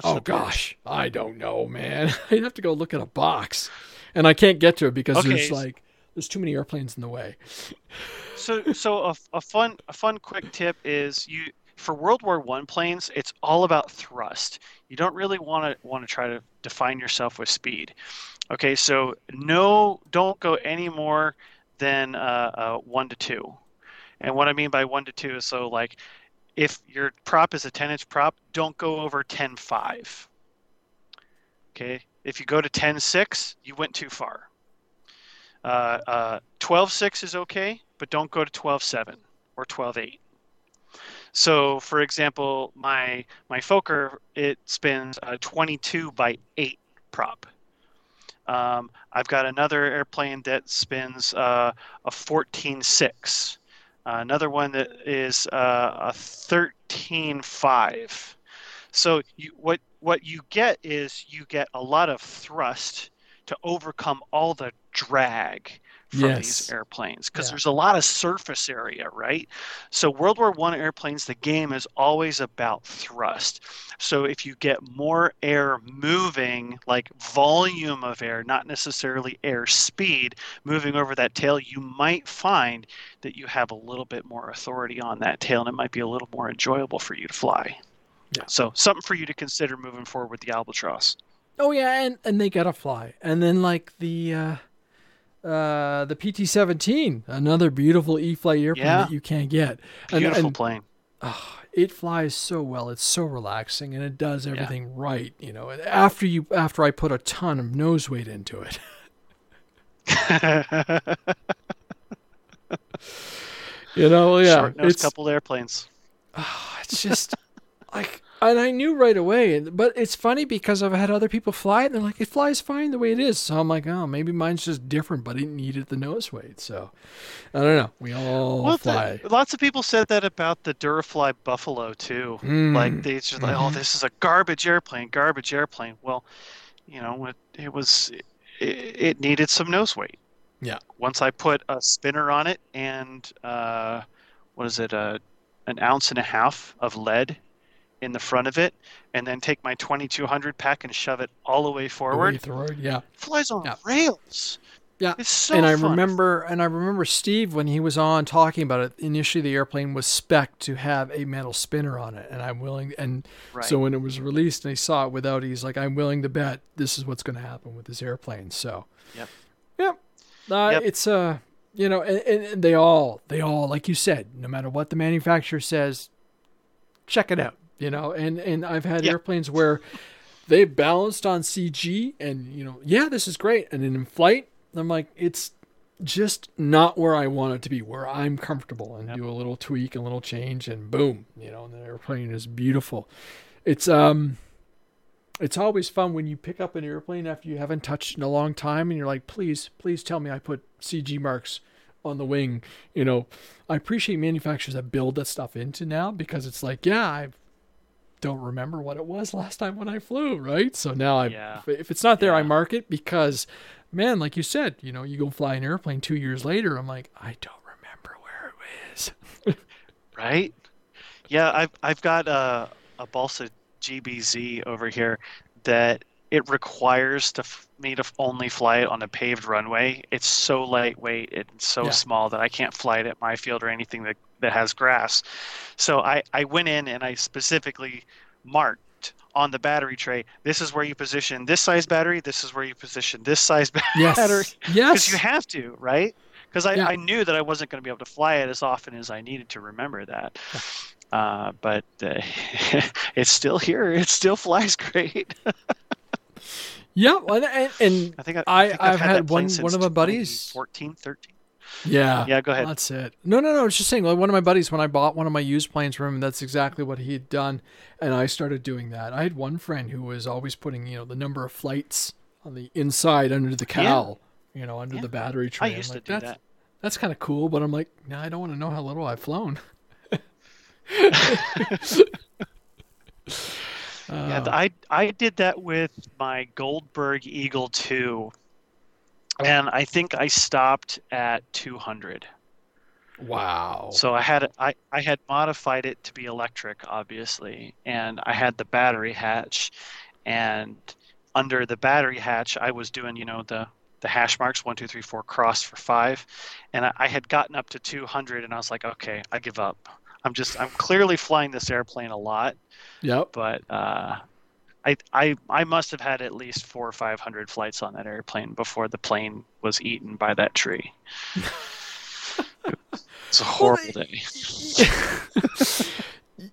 What's oh gosh, I don't know, man. I'd have to go look at a box, and I can't get to it because Okay, there's like there's too many airplanes in the way. So, so a, a fun a fun quick tip is you for World War One planes, it's all about thrust. You don't really want to want to try to define yourself with speed. Okay, so no, don't go any more than uh, uh, one to two. And what I mean by one to two is so like if your prop is a 10 inch prop, don't go over 10.5. Okay, if you go to 10.6, you went too far. Uh, uh, 12.6 is okay, but don't go to 12.7 or 12.8. So, for example, my my Fokker it spins a 22 by 8 prop. Um, I've got another airplane that spins uh, a 14.6. Uh, another one that is uh, a 13.5. So you, what what you get is you get a lot of thrust to overcome all the drag from yes. these airplanes because yeah. there's a lot of surface area, right? So World War One airplanes, the game is always about thrust. So if you get more air moving, like volume of air, not necessarily air speed, moving over that tail, you might find that you have a little bit more authority on that tail, and it might be a little more enjoyable for you to fly. Yeah. So something for you to consider moving forward with the albatross. Oh yeah, and and they gotta fly, and then like the. Uh uh, the PT-17, another beautiful E-flite airplane yeah. that you can't get. Beautiful and, and, plane. Oh, it flies so well. It's so relaxing, and it does everything yeah. right. You know, after you after I put a ton of nose weight into it. you know, yeah, Short nose coupled airplanes. Oh, it's just like and I knew right away. But it's funny because I've had other people fly it, and they're like, it flies fine the way it is. So I'm like, oh, maybe mine's just different, but it needed the nose weight. So I don't know. We all well, fly. The, lots of people said that about the Durafly Buffalo too. Mm. Like they just mm-hmm. like, oh, mm-hmm. this is a garbage airplane, garbage airplane. Well, you know, it, it was, it, it needed some nose weight. Yeah. Once I put a spinner on it and uh, what is it, uh, an ounce and a half of lead in the front of it and then take my 2200 pack and shove it all the way forward. Way yeah. It flies on yeah. rails. Yeah. It's so And I fun. remember and I remember Steve when he was on talking about it, initially the airplane was spec to have a metal spinner on it and I'm willing and right. so when it was released and he saw it without he's like I'm willing to bet this is what's going to happen with this airplane. So Yep. Yep. Uh, yep. it's uh you know and, and they all they all like you said no matter what the manufacturer says check it out you know, and and I've had yeah. airplanes where they balanced on CG, and you know, yeah, this is great, and then in flight, I'm like, it's just not where I want it to be, where I'm comfortable, and yep. do a little tweak, a little change, and boom, you know, and the airplane is beautiful. It's um, it's always fun when you pick up an airplane after you haven't touched in a long time, and you're like, please, please tell me I put CG marks on the wing. You know, I appreciate manufacturers that build that stuff into now because it's like, yeah, I've don't remember what it was last time when I flew, right? So now I, yeah. if it's not there, yeah. I mark it because, man, like you said, you know, you go fly an airplane two years later, I'm like, I don't remember where it is. right? Yeah, I've I've got a a Balsa GBZ over here that it requires to f- me to only fly it on a paved runway. It's so lightweight and so yeah. small that I can't fly it at my field or anything that, that has grass. So I, I went in and I specifically marked on the battery tray, this is where you position this size battery, this is where you position this size battery. Yes. Yes. Because you have to, right? Because I, yeah. I knew that I wasn't going to be able to fly it as often as I needed to remember that. Uh, but uh, it's still here. It still flies great. Yeah, and, and I think I, I, I have had, had one one of my buddies 14, 13. Yeah. Yeah, go ahead. That's it. No, no, no. It's just saying, like, one of my buddies, when I bought one of my used planes from him, that's exactly what he had done. And I started doing that. I had one friend who was always putting, you know, the number of flights on the inside under the cowl, yeah. you know, under yeah. the battery tray. I used like, to do that's, that. That's kind of cool, but I'm like, no, nah, I don't want to know how little I've flown. yeah, uh, I I did that with my Goldberg Eagle 2, and I think I stopped at 200. Wow. So I had I, I had modified it to be electric, obviously, and I had the battery hatch, and under the battery hatch, I was doing you know the the hash marks one two three four cross for five, and I, I had gotten up to 200, and I was like, okay, I give up. I'm just I'm clearly flying this airplane a lot. Yep. But uh, I I I must have had at least four or five hundred flights on that airplane before the plane was eaten by that tree. it's a horrible well, day.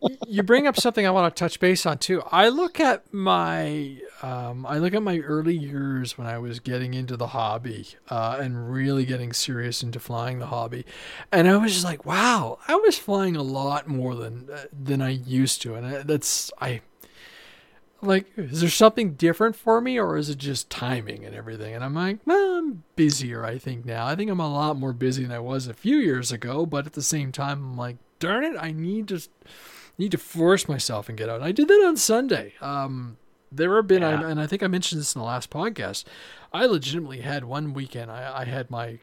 you bring up something I want to touch base on too. I look at my um, I look at my early years when I was getting into the hobby uh, and really getting serious into flying the hobby, and I was just like, wow, I was flying a lot more than uh, than I used to, and I, that's I like is there something different for me or is it just timing and everything and i'm like well i'm busier i think now i think i'm a lot more busy than i was a few years ago but at the same time i'm like darn it i need to need to force myself and get out. And I did that on Sunday. Um, there have been, yeah. and I think I mentioned this in the last podcast. I legitimately had one weekend. I, I had my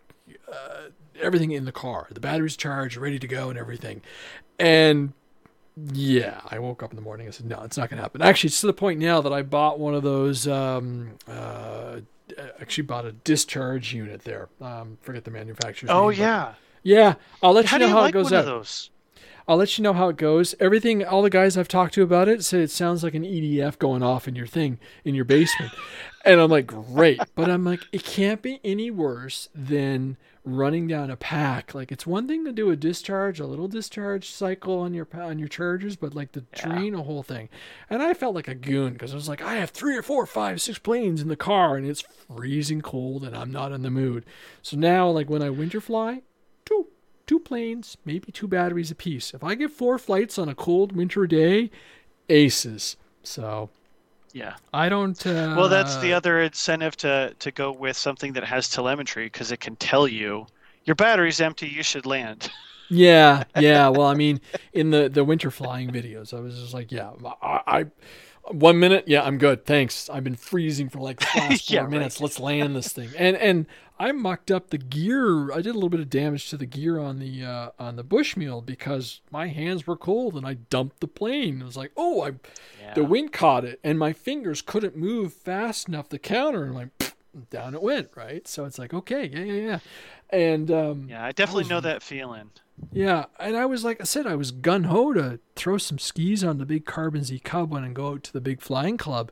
uh, everything in the car. The batteries charged, ready to go, and everything. And yeah, I woke up in the morning and said, no, it's not going to happen. Actually, it's to the point now that I bought one of those. Um, uh, actually, bought a discharge unit there. Um, forget the manufacturer's oh, name. yeah. Yeah, I'll let How you know how like it goes one out. of those? I'll let you know how it goes. Everything, all the guys I've talked to about it said it sounds like an EDF going off in your thing in your basement, and I'm like, great, but I'm like, it can't be any worse than running down a pack. Like it's one thing to do a discharge, a little discharge cycle on your on your chargers, but like the Yeah. drain a whole thing. And I felt like a goon because I was like, I have three or four, five, six planes in the car, and it's freezing cold, and I'm not in the mood. So now, like when I winter fly, two two planes, maybe two batteries apiece. If I get four flights on a cold winter day, aces. So Yeah. I don't. Uh, Well, that's the other incentive to to go with something that has telemetry because it can tell you your battery's empty. You should land. Yeah, yeah. Well, I mean, in the the winter flying videos, I was just like, yeah, I, I one minute, yeah, I'm good, thanks. I've been freezing for like the last four Yeah, right. minutes. Let's land this thing. And and I mucked up the gear. I did a little bit of damage to the gear on the uh, on the Bushmill because my hands were cold and I dumped the plane. It was like, oh, I Yeah. the wind caught it and my fingers couldn't move fast enough to counter and like down it went right so it's like okay yeah yeah yeah and um yeah, I definitely was- know that feeling. Yeah, and I was like I said, I was gun ho to throw some skis on the big Carbon Z Cub one and go out to the big flying club,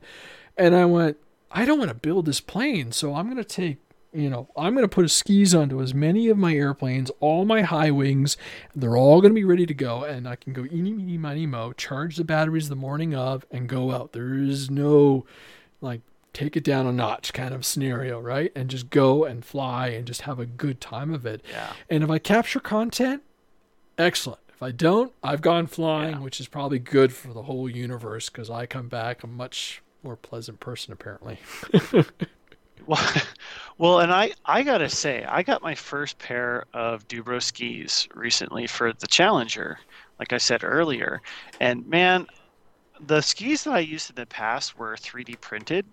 and I went, I don't want to build this plane, so I'm gonna take, you know, I'm gonna put skis onto as many of my airplanes, all my high wings, they're all gonna be ready to go, and I can go eeny meeny miny mo, charge the batteries the morning of, and go out. There is no, like. Take it down a notch kind of scenario, right? And just go and fly and just have a good time of it. Yeah. And if I capture content, excellent. If I don't, I've gone flying, Yeah. which is probably good for the whole universe because I come back a much more pleasant person, apparently. Well, well, and I I gotta say, I got my first pair of Du-Bro skis recently for the Challenger, like I said earlier, and man, the skis that I used in the past were 3D printed.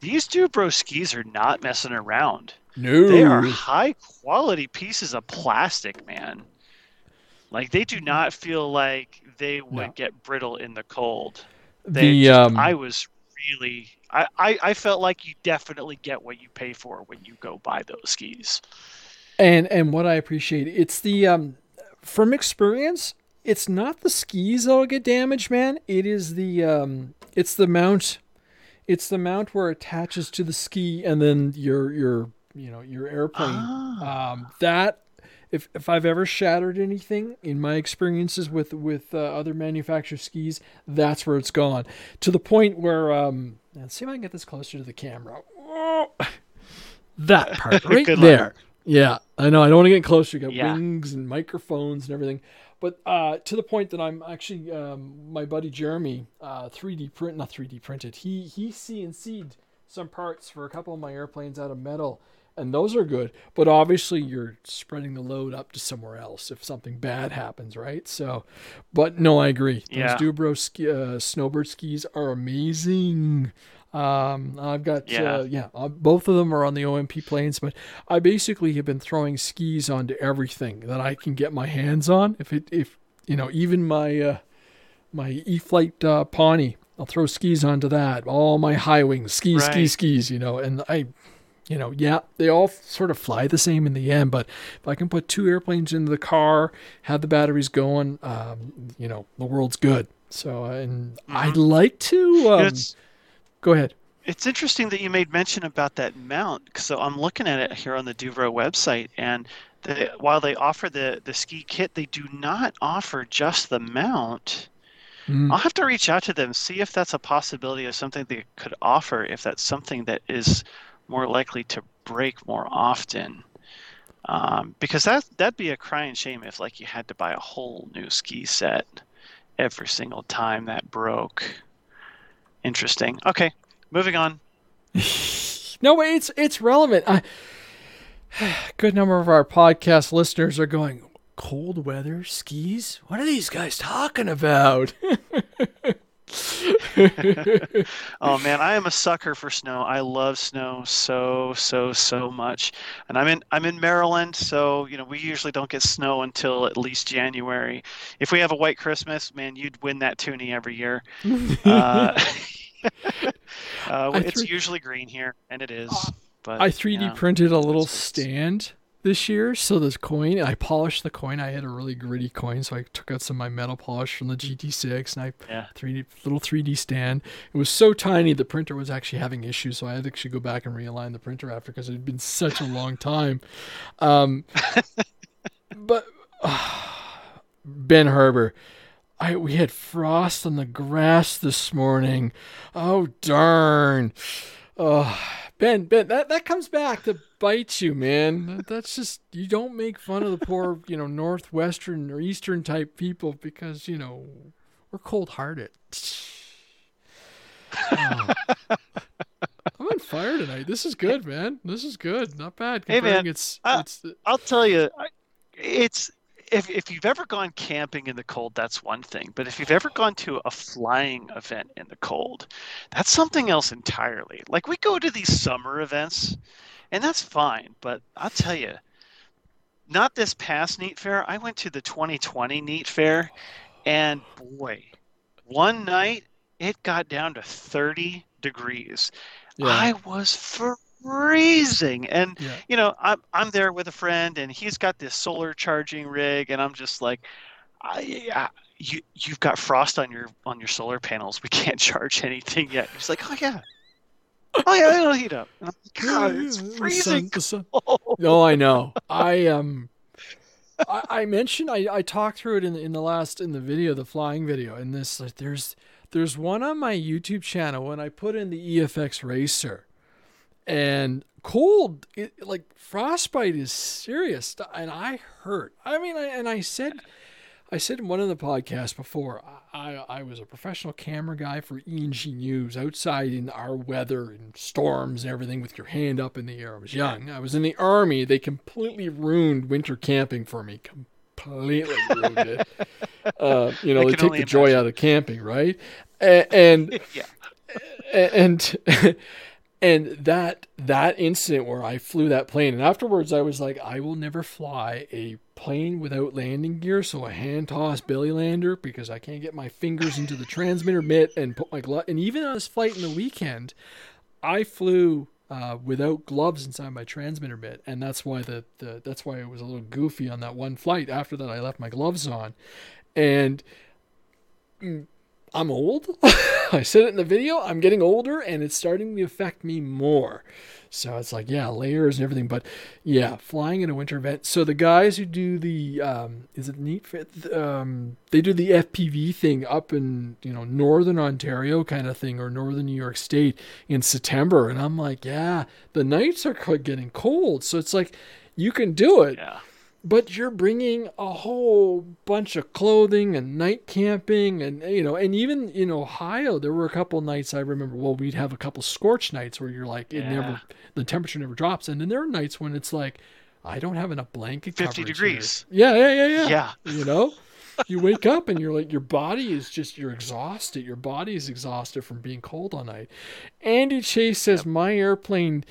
These Du-Bro skis are not messing around. No. They are high quality pieces of plastic, man. Like they do not feel like they would No. get brittle in the cold. They The, just- um, I was really I, I, I felt like you definitely get what you pay for when you go buy those skis. And and what I appreciate, it's the um from experience, it's not the skis that'll get damaged, man. It is the um it's the mount. It's the mount where it attaches to the ski and then your your you know, your airplane. Ah. Um that if if I've ever shattered anything in my experiences with with uh, other manufactured skis, that's where it's gone. To the point where um let's see if I can get this closer to the camera. Oh, that part right Good luck. there. Yeah, I know. I don't want to get closer. You got Yeah. wings and microphones and everything. But uh, to the point that I'm actually, um, my buddy Jeremy, uh, 3D print, not 3D printed. He he CNC'd some parts for a couple of my airplanes out of metal, and those are good. But obviously, you're spreading the load up to somewhere else if something bad happens, right? So, but no, I agree. Those Yeah. Du-Bro ski, uh, snowbird skis are amazing. Um, I've got Yeah. uh, yeah, uh, both of them are on the OMP planes, but I basically have been throwing skis onto everything that I can get my hands on. If it if you know even my uh, my E-flite uh, Pawnee, I'll throw skis onto that. All my high wings, skis, skis, skis. You know, and I, you know, yeah, they all sort of fly the same in the end. But if I can put two airplanes into the car, have the batteries going, um, you know, the world's good. So, and I'd like to. Um, go ahead. it's interesting that you made mention about that mount. So I'm looking at it here on the Du-Bro website, and the, while they offer the the ski kit, they do not offer just the mount. Mm. I'll have to reach out to them, see if that's a possibility of something they could offer, if that's something that is more likely to break more often. Um, because that that'd be a crying shame if like you had to buy a whole new ski set every single time that broke. Interesting. Okay, moving on. No, way, it's it's relevant. I, good number of our podcast listeners are going cold weather skis. What are these guys talking about? oh man, I am a sucker for snow. I love snow so so so much. And I'm in I'm in Maryland, so you know we usually don't get snow until at least January. If we have a white Christmas, man, you'd win that toonie every year. uh, uh, it's usually green here, and it is. But I 3D yeah, printed a little stand this year. So this coin, I polished the coin. I had a really gritty coin, so I took out some of my metal polish from the GT6 and I yeah. 3D little 3D stand. It was so tiny the printer was actually having issues, so I had to actually go back and realign the printer after because it had been such a long time. Um, but uh, Ben Harbour. I, we had frost on the grass this morning. Oh darn. Oh, Ben, Ben, that, that comes back to bite you, man. That's just you don't make fun of the poor, you know, northwestern or eastern type people because you know we're cold hearted. Oh. I'm on fire tonight. This is good, man. This is good. Not bad. Hey, man. It's, I, it's. I'll tell you, it's if, if you've ever gone camping in the cold, that's one thing. But if you've ever gone to a flying event in the cold, that's something else entirely. Like we go to these summer events, and that's fine. But I'll tell you, not this past NEAT Fair. I went to the 2020 NEAT Fair, and boy, one night it got down to 30 degrees. Yeah. I was freezing. And yeah. you know, I'm I'm there with a friend, and he's got this solar charging rig, and I'm just like, I, I you you've got frost on your on your solar panels. We can't charge anything yet. He's like, oh yeah. Oh yeah, it'll heat up. Like, God, it's freezing. The sun, the sun. No, I know. I um, I, I, mentioned I, I talked through it in in the last in the video, the flying video, and this like, there's there's one on my YouTube channel when I put in the EFX Racer, and cold it, like frostbite is serious and i hurt. I mean I, and i said i said in one of the podcasts before I, I was a professional camera guy for eng news outside in our weather and storms and everything with your hand up in the air. I was young. I was in the army. They completely ruined winter camping for me. Completely ruined it. Uh, you know they take the imagine. joy out of camping right? And, and yeah. and and that that incident where I flew that plane, and afterwards I was like, I will never fly a plane without landing gear, so a hand toss belly lander because I can't get my fingers into the transmitter mitt and put my glove. And even on this flight in the weekend, I flew uh, without gloves inside my transmitter mitt, and that's why the, the that's why it was a little goofy on that one flight. After that, I left my gloves on, and mm, I'm old. I said it in the video. I'm getting older and it's starting to affect me more. So it's like, yeah, layers and everything. But yeah, flying in a winter event. So the guys who do the, um, is it neat? Um, they do the FPV thing up in, you know, Northern Ontario kind of thing or Northern New York State in September. And I'm like, yeah, the nights are getting cold. So it's like, you can do it. Yeah but you're bringing a whole bunch of clothing and night camping and you know and even in ohio there were a couple nights i remember well we'd have a couple scorch nights where you're like it yeah. never the temperature never drops. And then there are nights when it's like i don't have enough blanket 50 degrees here. yeah yeah yeah yeah. Yeah. You know? You wake up and you're like your body is just you're exhausted. Your body is exhausted from being cold all night. Andy chase says yep. my airplane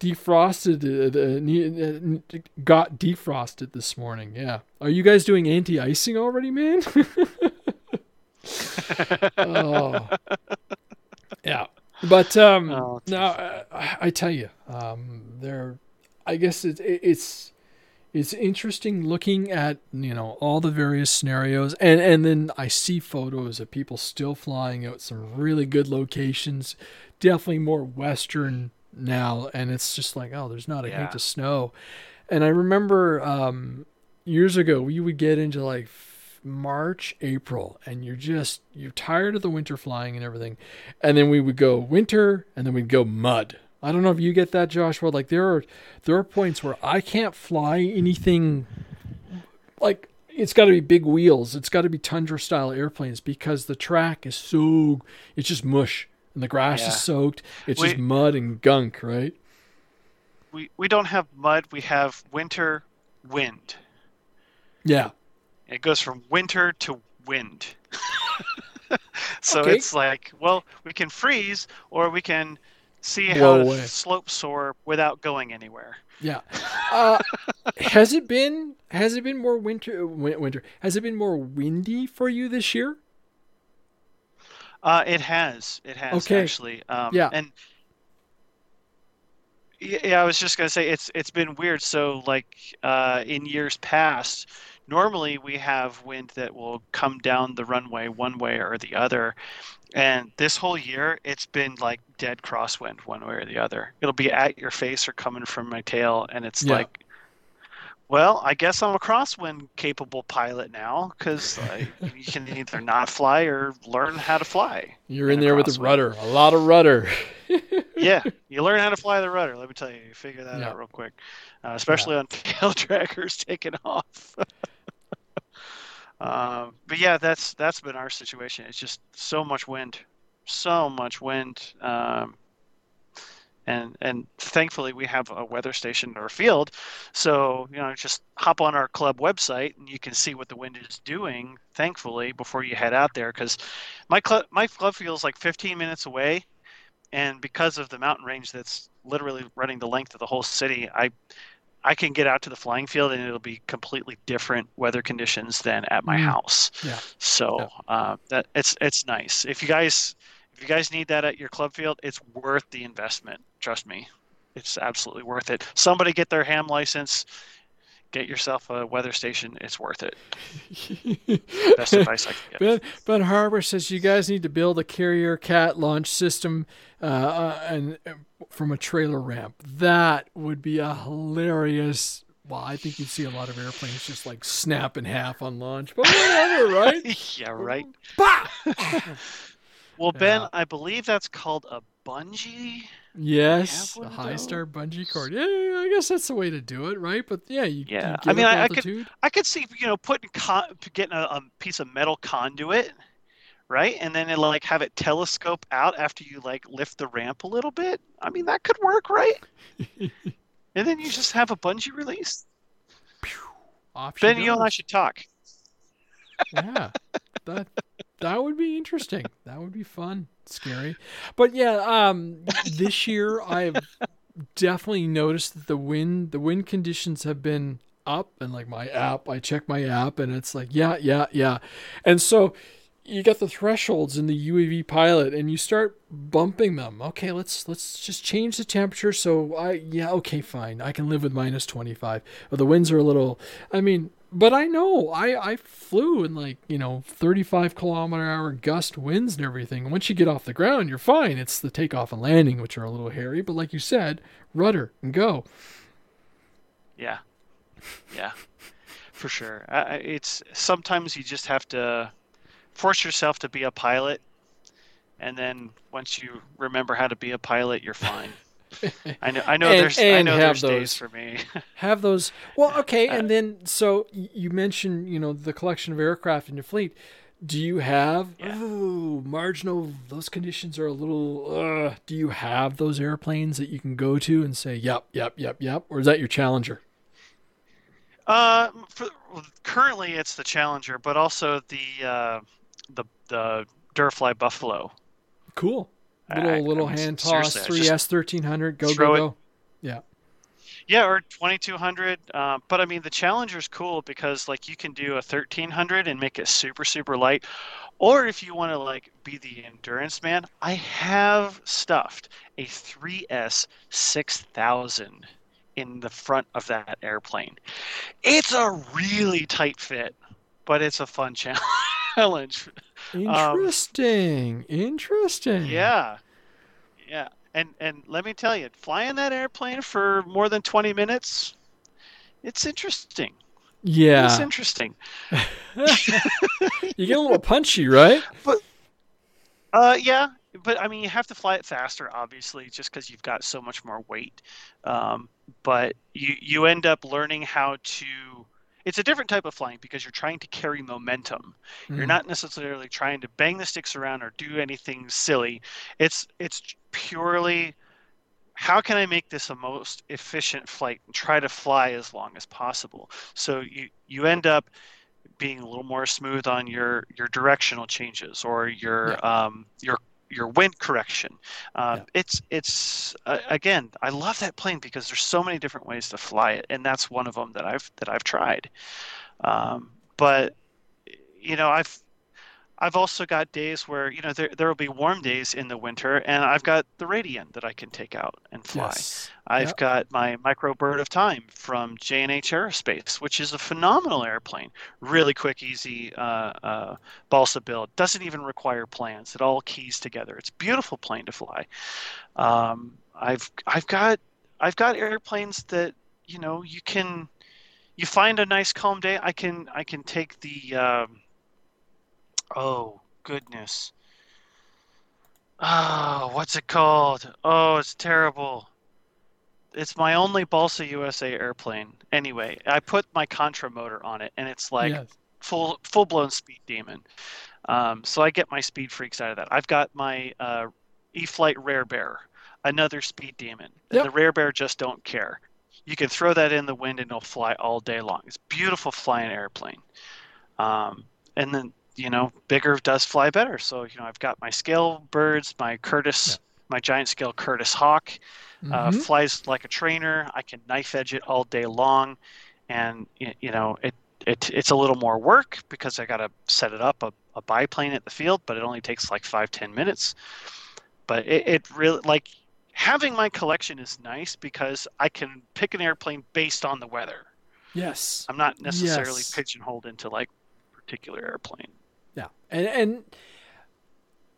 defrosted uh, uh, got defrosted this morning yeah. Are you guys doing anti-icing already man? Oh. Yeah but um oh, now I, I, tell you um there i guess it, it's it's interesting looking at you know all the various scenarios and and then i see photos of people still flying out some really good locations definitely more western now and it's just like oh there's not a yeah. hint of snow. And i remember um, years ago we would get into like march april and you're just you're tired of the winter flying and everything. And then we would go winter and then we'd go mud. I don't know if you get that joshua. Like there are there are points where i can't fly anything like it's got to be big wheels. It's got to be tundra style airplanes because the track is so it's just mush and the grass yeah. is soaked. It's we, just mud and gunk, right? We we don't have mud. We have winter wind. Yeah. It goes from winter to wind. so Okay. it's like, well, we can freeze or we can see how the slopes soar without going anywhere. Yeah. Uh, has it been has it been more winter winter? Has it been more windy for you this year? Uh, it has. It has Okay. actually. Um, Yeah. And yeah, I was just gonna say it's it's been weird. So like uh, in years past, normally we have wind that will come down the runway one way or the other, and this whole year it's been like dead crosswind one way or the other. It'll be at your face or coming from my tail, and it's Yeah. like. Well, I guess I'm a crosswind capable pilot now because you can either not fly or learn how to fly. You're in a there with the rudder, a lot of rudder. yeah, you learn how to fly the rudder. Let me tell you, you figure that Yeah. out real quick, uh, especially on tail trackers taking off. um, but yeah, that's that's been our situation. It's just so much wind, so much wind, um, and and thankfully we have a weather station in our field, so you know just hop on our club website and you can see what the wind is doing. Thankfully, before you head out there, because my club my club field is like 15 minutes away and because of the mountain range that's literally running the length of the whole city i i can get out to the flying field and it'll be completely different weather conditions than at my Mm. house Yeah. so uh, that it's it's nice if you guys if you guys need that at your club field it's worth the investment trust me it's absolutely worth it somebody get their ham license get yourself a weather station it's worth it best advice i can give Ben, ben Harbor says you guys need to build a carrier cat launch system uh, uh, and uh, from a trailer ramp. That would be a hilarious. Well, I think you'd see a lot of airplanes just like snap in half on launch, but whatever, right? yeah right Bah! Well, Ben, Yeah. I believe that's called a bungee. Yes, a high those? star bungee cord. Yeah, I guess that's the way to do it, right? But yeah, you, Yeah. you I mean, I- I could- I could see, you know, putting con- getting a, a piece of metal conduit, right, and then it, like have it telescope out after you like lift the ramp a little bit. I mean, that could work, right? and then you just have a bungee release. She Ben, you and I should talk. yeah that that would be interesting that would be fun scary but yeah um this year i've definitely noticed that the wind the wind conditions have been up and like my app i check my app and it's like yeah yeah yeah and so you got the thresholds in the UAV pilot and you start bumping them. Okay, let's let's just change the temperature so I yeah, okay, fine. I can live with minus 25. But the winds are a little I mean, but I know I I flew in like, you know, 35 kilometer hour gust winds and everything. Once you get off the ground, you're fine. It's the takeoff and landing which are a little hairy, but like you said, rudder and go. Yeah, yeah, for sure. I, it's sometimes you just have to force yourself to be a pilot, and then once you remember how to be a pilot, you're fine. I know. I know. And- there's. I know have there's those. days for me. have those well okay Uh, and then so you mentioned you know the collection of aircraft in your fleet do you have Yeah. oh marginal those conditions are a little uh, do you have those airplanes that you can go to and say yep yep yep yep or is that your challenger Uh, for, currently it's the Challenger, but also the uh, the the Durafly Buffalo. cool little I- I little mean, hand toss seriously, I three just S thirteen hundred go throw go it- go yeah Yeah, or 2200. Uh, but I mean, the Challenger's cool because like you can do a 1300 and make it super super light, or if you want to like be the endurance man, I have stuffed a 3S 6000 in the front of that airplane. It's a really tight fit, but it's a fun challenge. Interesting interesting Yeah, yeah, and and let me tell you, flying that airplane for more than 20 minutes, it's interesting. Yeah. It's interesting. you get a little punchy right But Uh, yeah, but I mean, you have to fly it faster, obviously, just because you've got so much more weight. Um, but you you end up learning how to. It's a different type of flying because you're trying to carry momentum. You're Mhm. not necessarily trying to bang the sticks around or do anything silly. It's it's purely how can I make this a most efficient flight and try to fly as long as possible. So you you end up being a little more smooth on your your directional changes or your yeah. um, your your wind correction. Uh, yeah. It's it's uh, again, I love that plane because there's so many different ways to fly it, and that's one of them that I've that I've tried. Um, but you know, I've I've also got days where you know there there will be warm days in the winter, and I've got the Radian that I can take out and fly. Yes. I've yep. got my Micro Bird of Time from J&H Aerospace, which is a phenomenal airplane. Really quick, easy uh, uh, balsa build. Doesn't even require plans. It all keys together. It's a beautiful plane to fly. Um, I've I've got I've got airplanes that you know you can you find a nice calm day. I can I can take the um, Oh, goodness. Oh, what's it called? Oh, it's terrible. It's my only Balsa USA airplane. Anyway, I put my Contra motor on it, and it's like yes. full full blown speed demon. Um, so I get my speed freaks out of that. I've got my uh, E-flite Rare Bear, another speed demon. Yep. The Rare Bear just don't care. You can throw that in the wind and it'll fly all day long. It's beautiful flying airplane. Um, and then you know, bigger does fly better. So, you know, I've got my scale birds, my Curtiss, yeah. my giant scale Curtiss Hawk, uh, mm-hmm. uh, flies like a trainer. I can knife edge it all day long. And, you know, it, it it's a little more work because I got to set it up a, a biplane at the field, but it only takes like five, 10 minutes. But it, it really, like, having my collection is nice because I can pick an airplane based on the weather. Yes. I'm not necessarily yes. pigeonholed into like particular airplane. Yeah, and and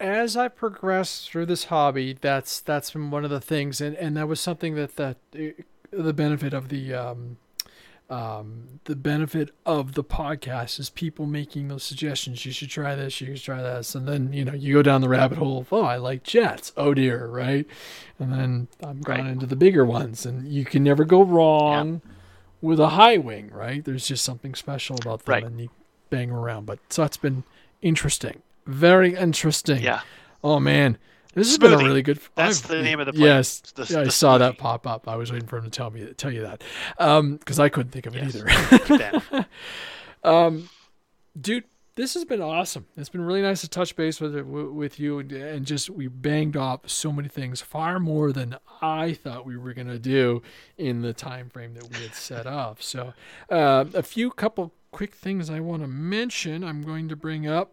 as I progressed through this hobby, that's that's been one of the things, and, and that was something that that the benefit of the um, um, the benefit of the podcast is people making those suggestions. You should try this. You should try this, and then you know you go down the rabbit hole. Oh, I like jets. Oh dear, right? And then I'm going right. into the bigger ones, and you can never go wrong. Yeah. With a high wing, right? There's just something special about them, right. and you bang around. But so it's been interesting. Very interesting. Yeah. Oh man. This has been a really good. That's I've, the name of the place. Yes, the, yeah, the I saw that pop up. I was waiting for him to tell me tell you that, because um, I couldn't think of it either. um, dude, this has been awesome. It's been really nice to touch base with with you and, and just we banged off so many things, far more than I thought we were gonna do in the time frame that we had set up. So, uh, a few couple quick things I want to mention. I'm going to bring up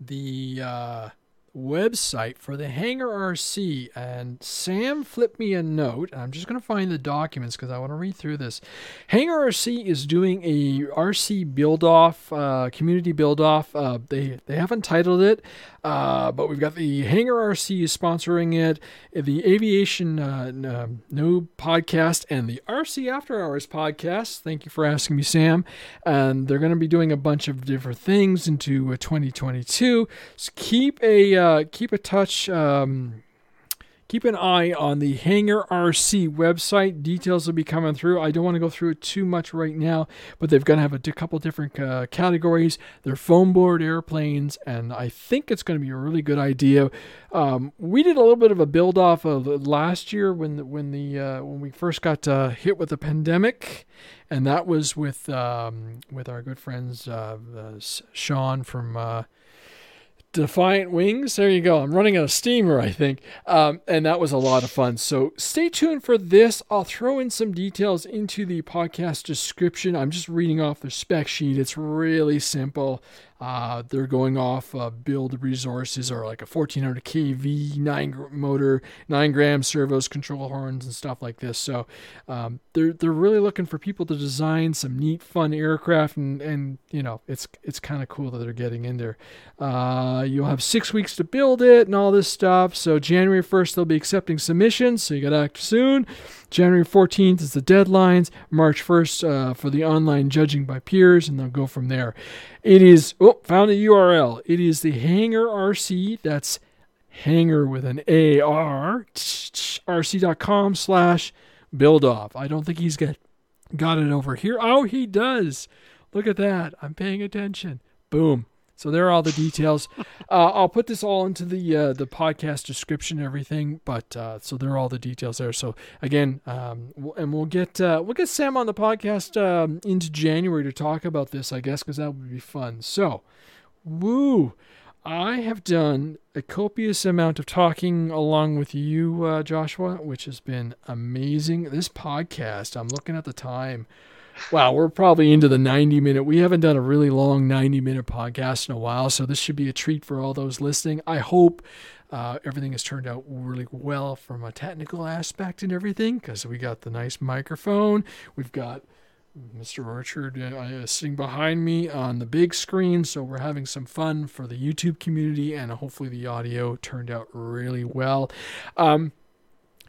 the uh, website for the Hangar RC, and Sam flipped me a note. I'm just going to find the documents because I want to read through this. Hangar RC is doing a RC build off, uh, community build off. Uh, they they haven't titled it, uh, but we've got the Hangar RC is sponsoring it, the Aviation uh, No podcast, and the RC After Hours podcast. Thank you for asking me, Sam. And they're going to be doing a bunch of different things into uh, 2022. So keep a uh, keep a touch. Um, keep an eye on the Hangar RC website. Details will be coming through. I don't want to go through it too much right now, but they've going to have a couple different uh, categories. They're foam board airplanes, and I think it's going to be a really good idea. Um, we did a little bit of a build off of last year when the, when the uh, when we first got uh, hit with the pandemic, and that was with um, with our good friends uh, Sean from uh, Defiant Wings. There you go. I'm running out of steamer, I think. Um, and that was a lot of fun. So stay tuned for this. I'll throw in some details into the podcast description. I'm just reading off the spec sheet. It's really simple. Uh, they're going off uh, build resources or like a 1400 kV nine motor, nine gram servos, control horns, and stuff like this. So um, they're they're really looking for people to design some neat, fun aircraft, and and you know it's it's kind of cool that they're getting in there. Uh, you'll have six weeks to build it and all this stuff. So January 1st they'll be accepting submissions, so you got to act soon. January 14th is the deadlines. March 1st uh, for the online judging by peers, and they'll go from there. It is, oh, found the URL. It is the Hangar RC. That's Hangar with an A R, rc.com slash build off. I don't think he's got, got it over here. Oh, he does. Look at that. I'm paying attention. Boom. So there are all the details. Uh, I'll put this all into the uh, the podcast description and everything. But uh, so there are all the details there. So again, um, and we'll get uh, we'll get Sam on the podcast um, into January to talk about this, I guess, because that would be fun. So, woo! I have done a copious amount of talking along with you, uh, Joshua, which has been amazing. This podcast, I'm looking at the time wow, we're probably into the 90 minute. We haven't done a really long 90 minute podcast in a while, so this should be a treat for all those listening. I hope uh, everything has turned out really well from a technical aspect and everything because we got the nice microphone. We've got Mr. Orchard uh, sitting behind me on the big screen, so we're having some fun for the YouTube community, and hopefully the audio turned out really well. Um,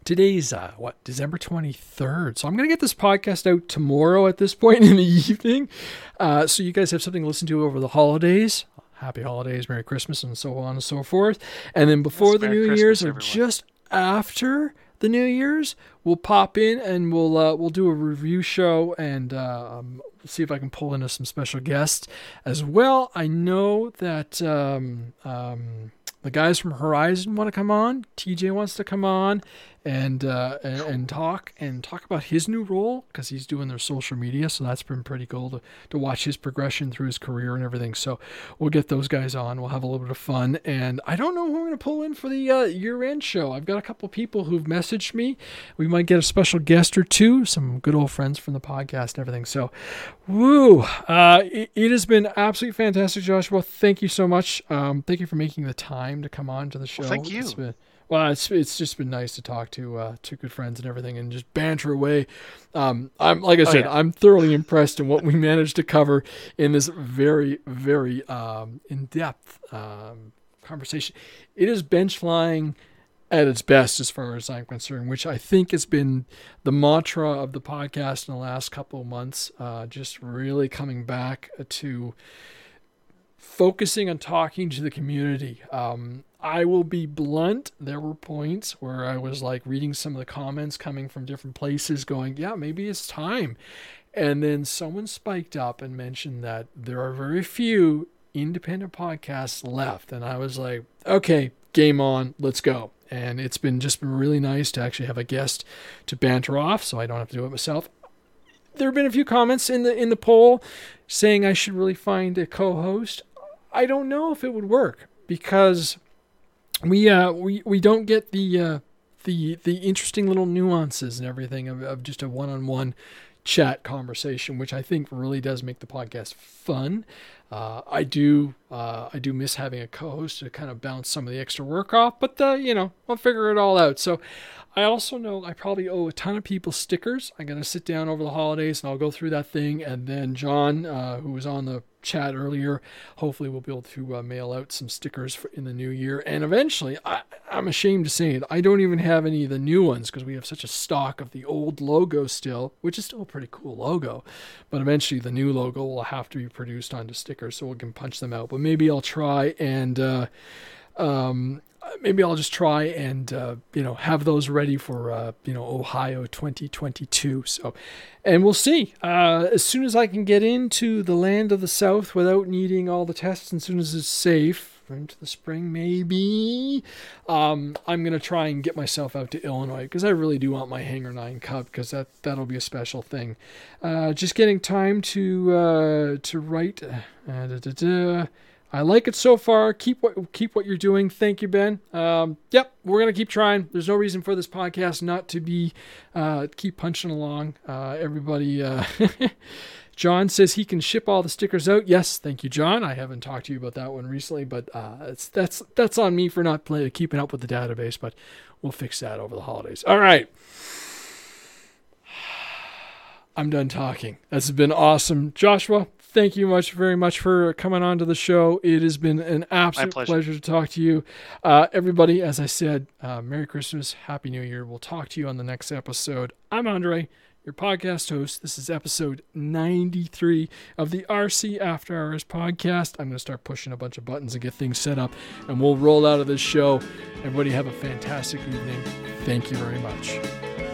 today's uh, what December 23rd. So I'm going to get this podcast out tomorrow at this point in the evening. Uh, so you guys have something to listen to over the holidays. Happy holidays, Merry Christmas, and so on and so forth. And then before yes, the Merry New Christmas, Year's or everyone. just after the New Year's, we'll pop in and we'll uh, we'll do a review show and uh, um, see if I can pull in some special guests as well. I know that um, um, the guys from Horizon want to come on. TJ wants to come on, and, uh, and, and talk and talk about his new role because he's doing their social media. So that's been pretty cool to, to watch his progression through his career and everything. So we'll get those guys on. We'll have a little bit of fun. And I don't know who I'm going to pull in for the uh, year end show. I've got a couple people who've messaged me. We might get a special guest or two, some good old friends from the podcast and everything. So, woo! Uh, it, it, has been absolutely fantastic, Joshua. Thank you so much. Um, thank you for making the time to come on to the show. Well, thank you. Well, it's it's just been nice to talk to uh, two good friends and everything, and just banter away. Um, I'm like I oh, said, yeah. I'm thoroughly impressed in what we managed to cover in this very very um, in depth um, conversation. It is bench flying at its best, as far as I'm concerned, which I think has been the mantra of the podcast in the last couple of months. Uh, just really coming back to focusing on talking to the community. Um, I will be blunt. There were points where I was like reading some of the comments coming from different places, going, yeah, maybe it's time. And then someone spiked up and mentioned that there are very few independent podcasts left. And I was like, okay, game on, let's go. And it's been just been really nice to actually have a guest to banter off so I don't have to do it myself. There have been a few comments in the in the poll saying I should really find a co-host. I don't know if it would work because we uh we we don't get the uh the the interesting little nuances and everything of, of just a one-on-one chat conversation, which I think really does make the podcast fun. Uh, I do uh, I do miss having a co-host to kind of bounce some of the extra work off, but uh, you know I'll figure it all out. So I also know I probably owe a ton of people stickers. I'm gonna sit down over the holidays and I'll go through that thing, and then John, uh, who was on the chat earlier. Hopefully, we'll be able to uh, mail out some stickers for, in the new year. And eventually, I, I'm ashamed to say it, I don't even have any of the new ones because we have such a stock of the old logo still, which is still a pretty cool logo. But eventually, the new logo will have to be produced onto stickers so we can punch them out. But maybe I'll try and. Uh, um, maybe I'll just try and uh, you know have those ready for uh, you know Ohio 2022. So, and we'll see. Uh, as soon as I can get into the land of the South without needing all the tests, as soon as it's safe into the spring, maybe um, I'm gonna try and get myself out to Illinois because I really do want my Hangar Nine Cup because that that'll be a special thing. Uh, just getting time to uh, to write. Uh, I like it so far. Keep what keep what you're doing. Thank you, Ben. Um, yep, we're gonna keep trying. There's no reason for this podcast not to be uh, keep punching along. Uh, everybody. Uh, John says he can ship all the stickers out. Yes, thank you, John. I haven't talked to you about that one recently, but uh, that's that's on me for not play, keeping up with the database. But we'll fix that over the holidays. All right. I'm done talking. This has been awesome. Joshua, thank you much very much for coming on to the show. It has been an absolute pleasure. pleasure. to talk to you. Uh, everybody, as I said, uh, Merry Christmas, Happy New Year. We'll talk to you on the next episode. I'm Andre, your podcast host. This is episode 93 of the RC After Hours podcast. I'm going to start pushing a bunch of buttons and get things set up, and we'll roll out of this show. Everybody, have a fantastic evening. Thank you very much.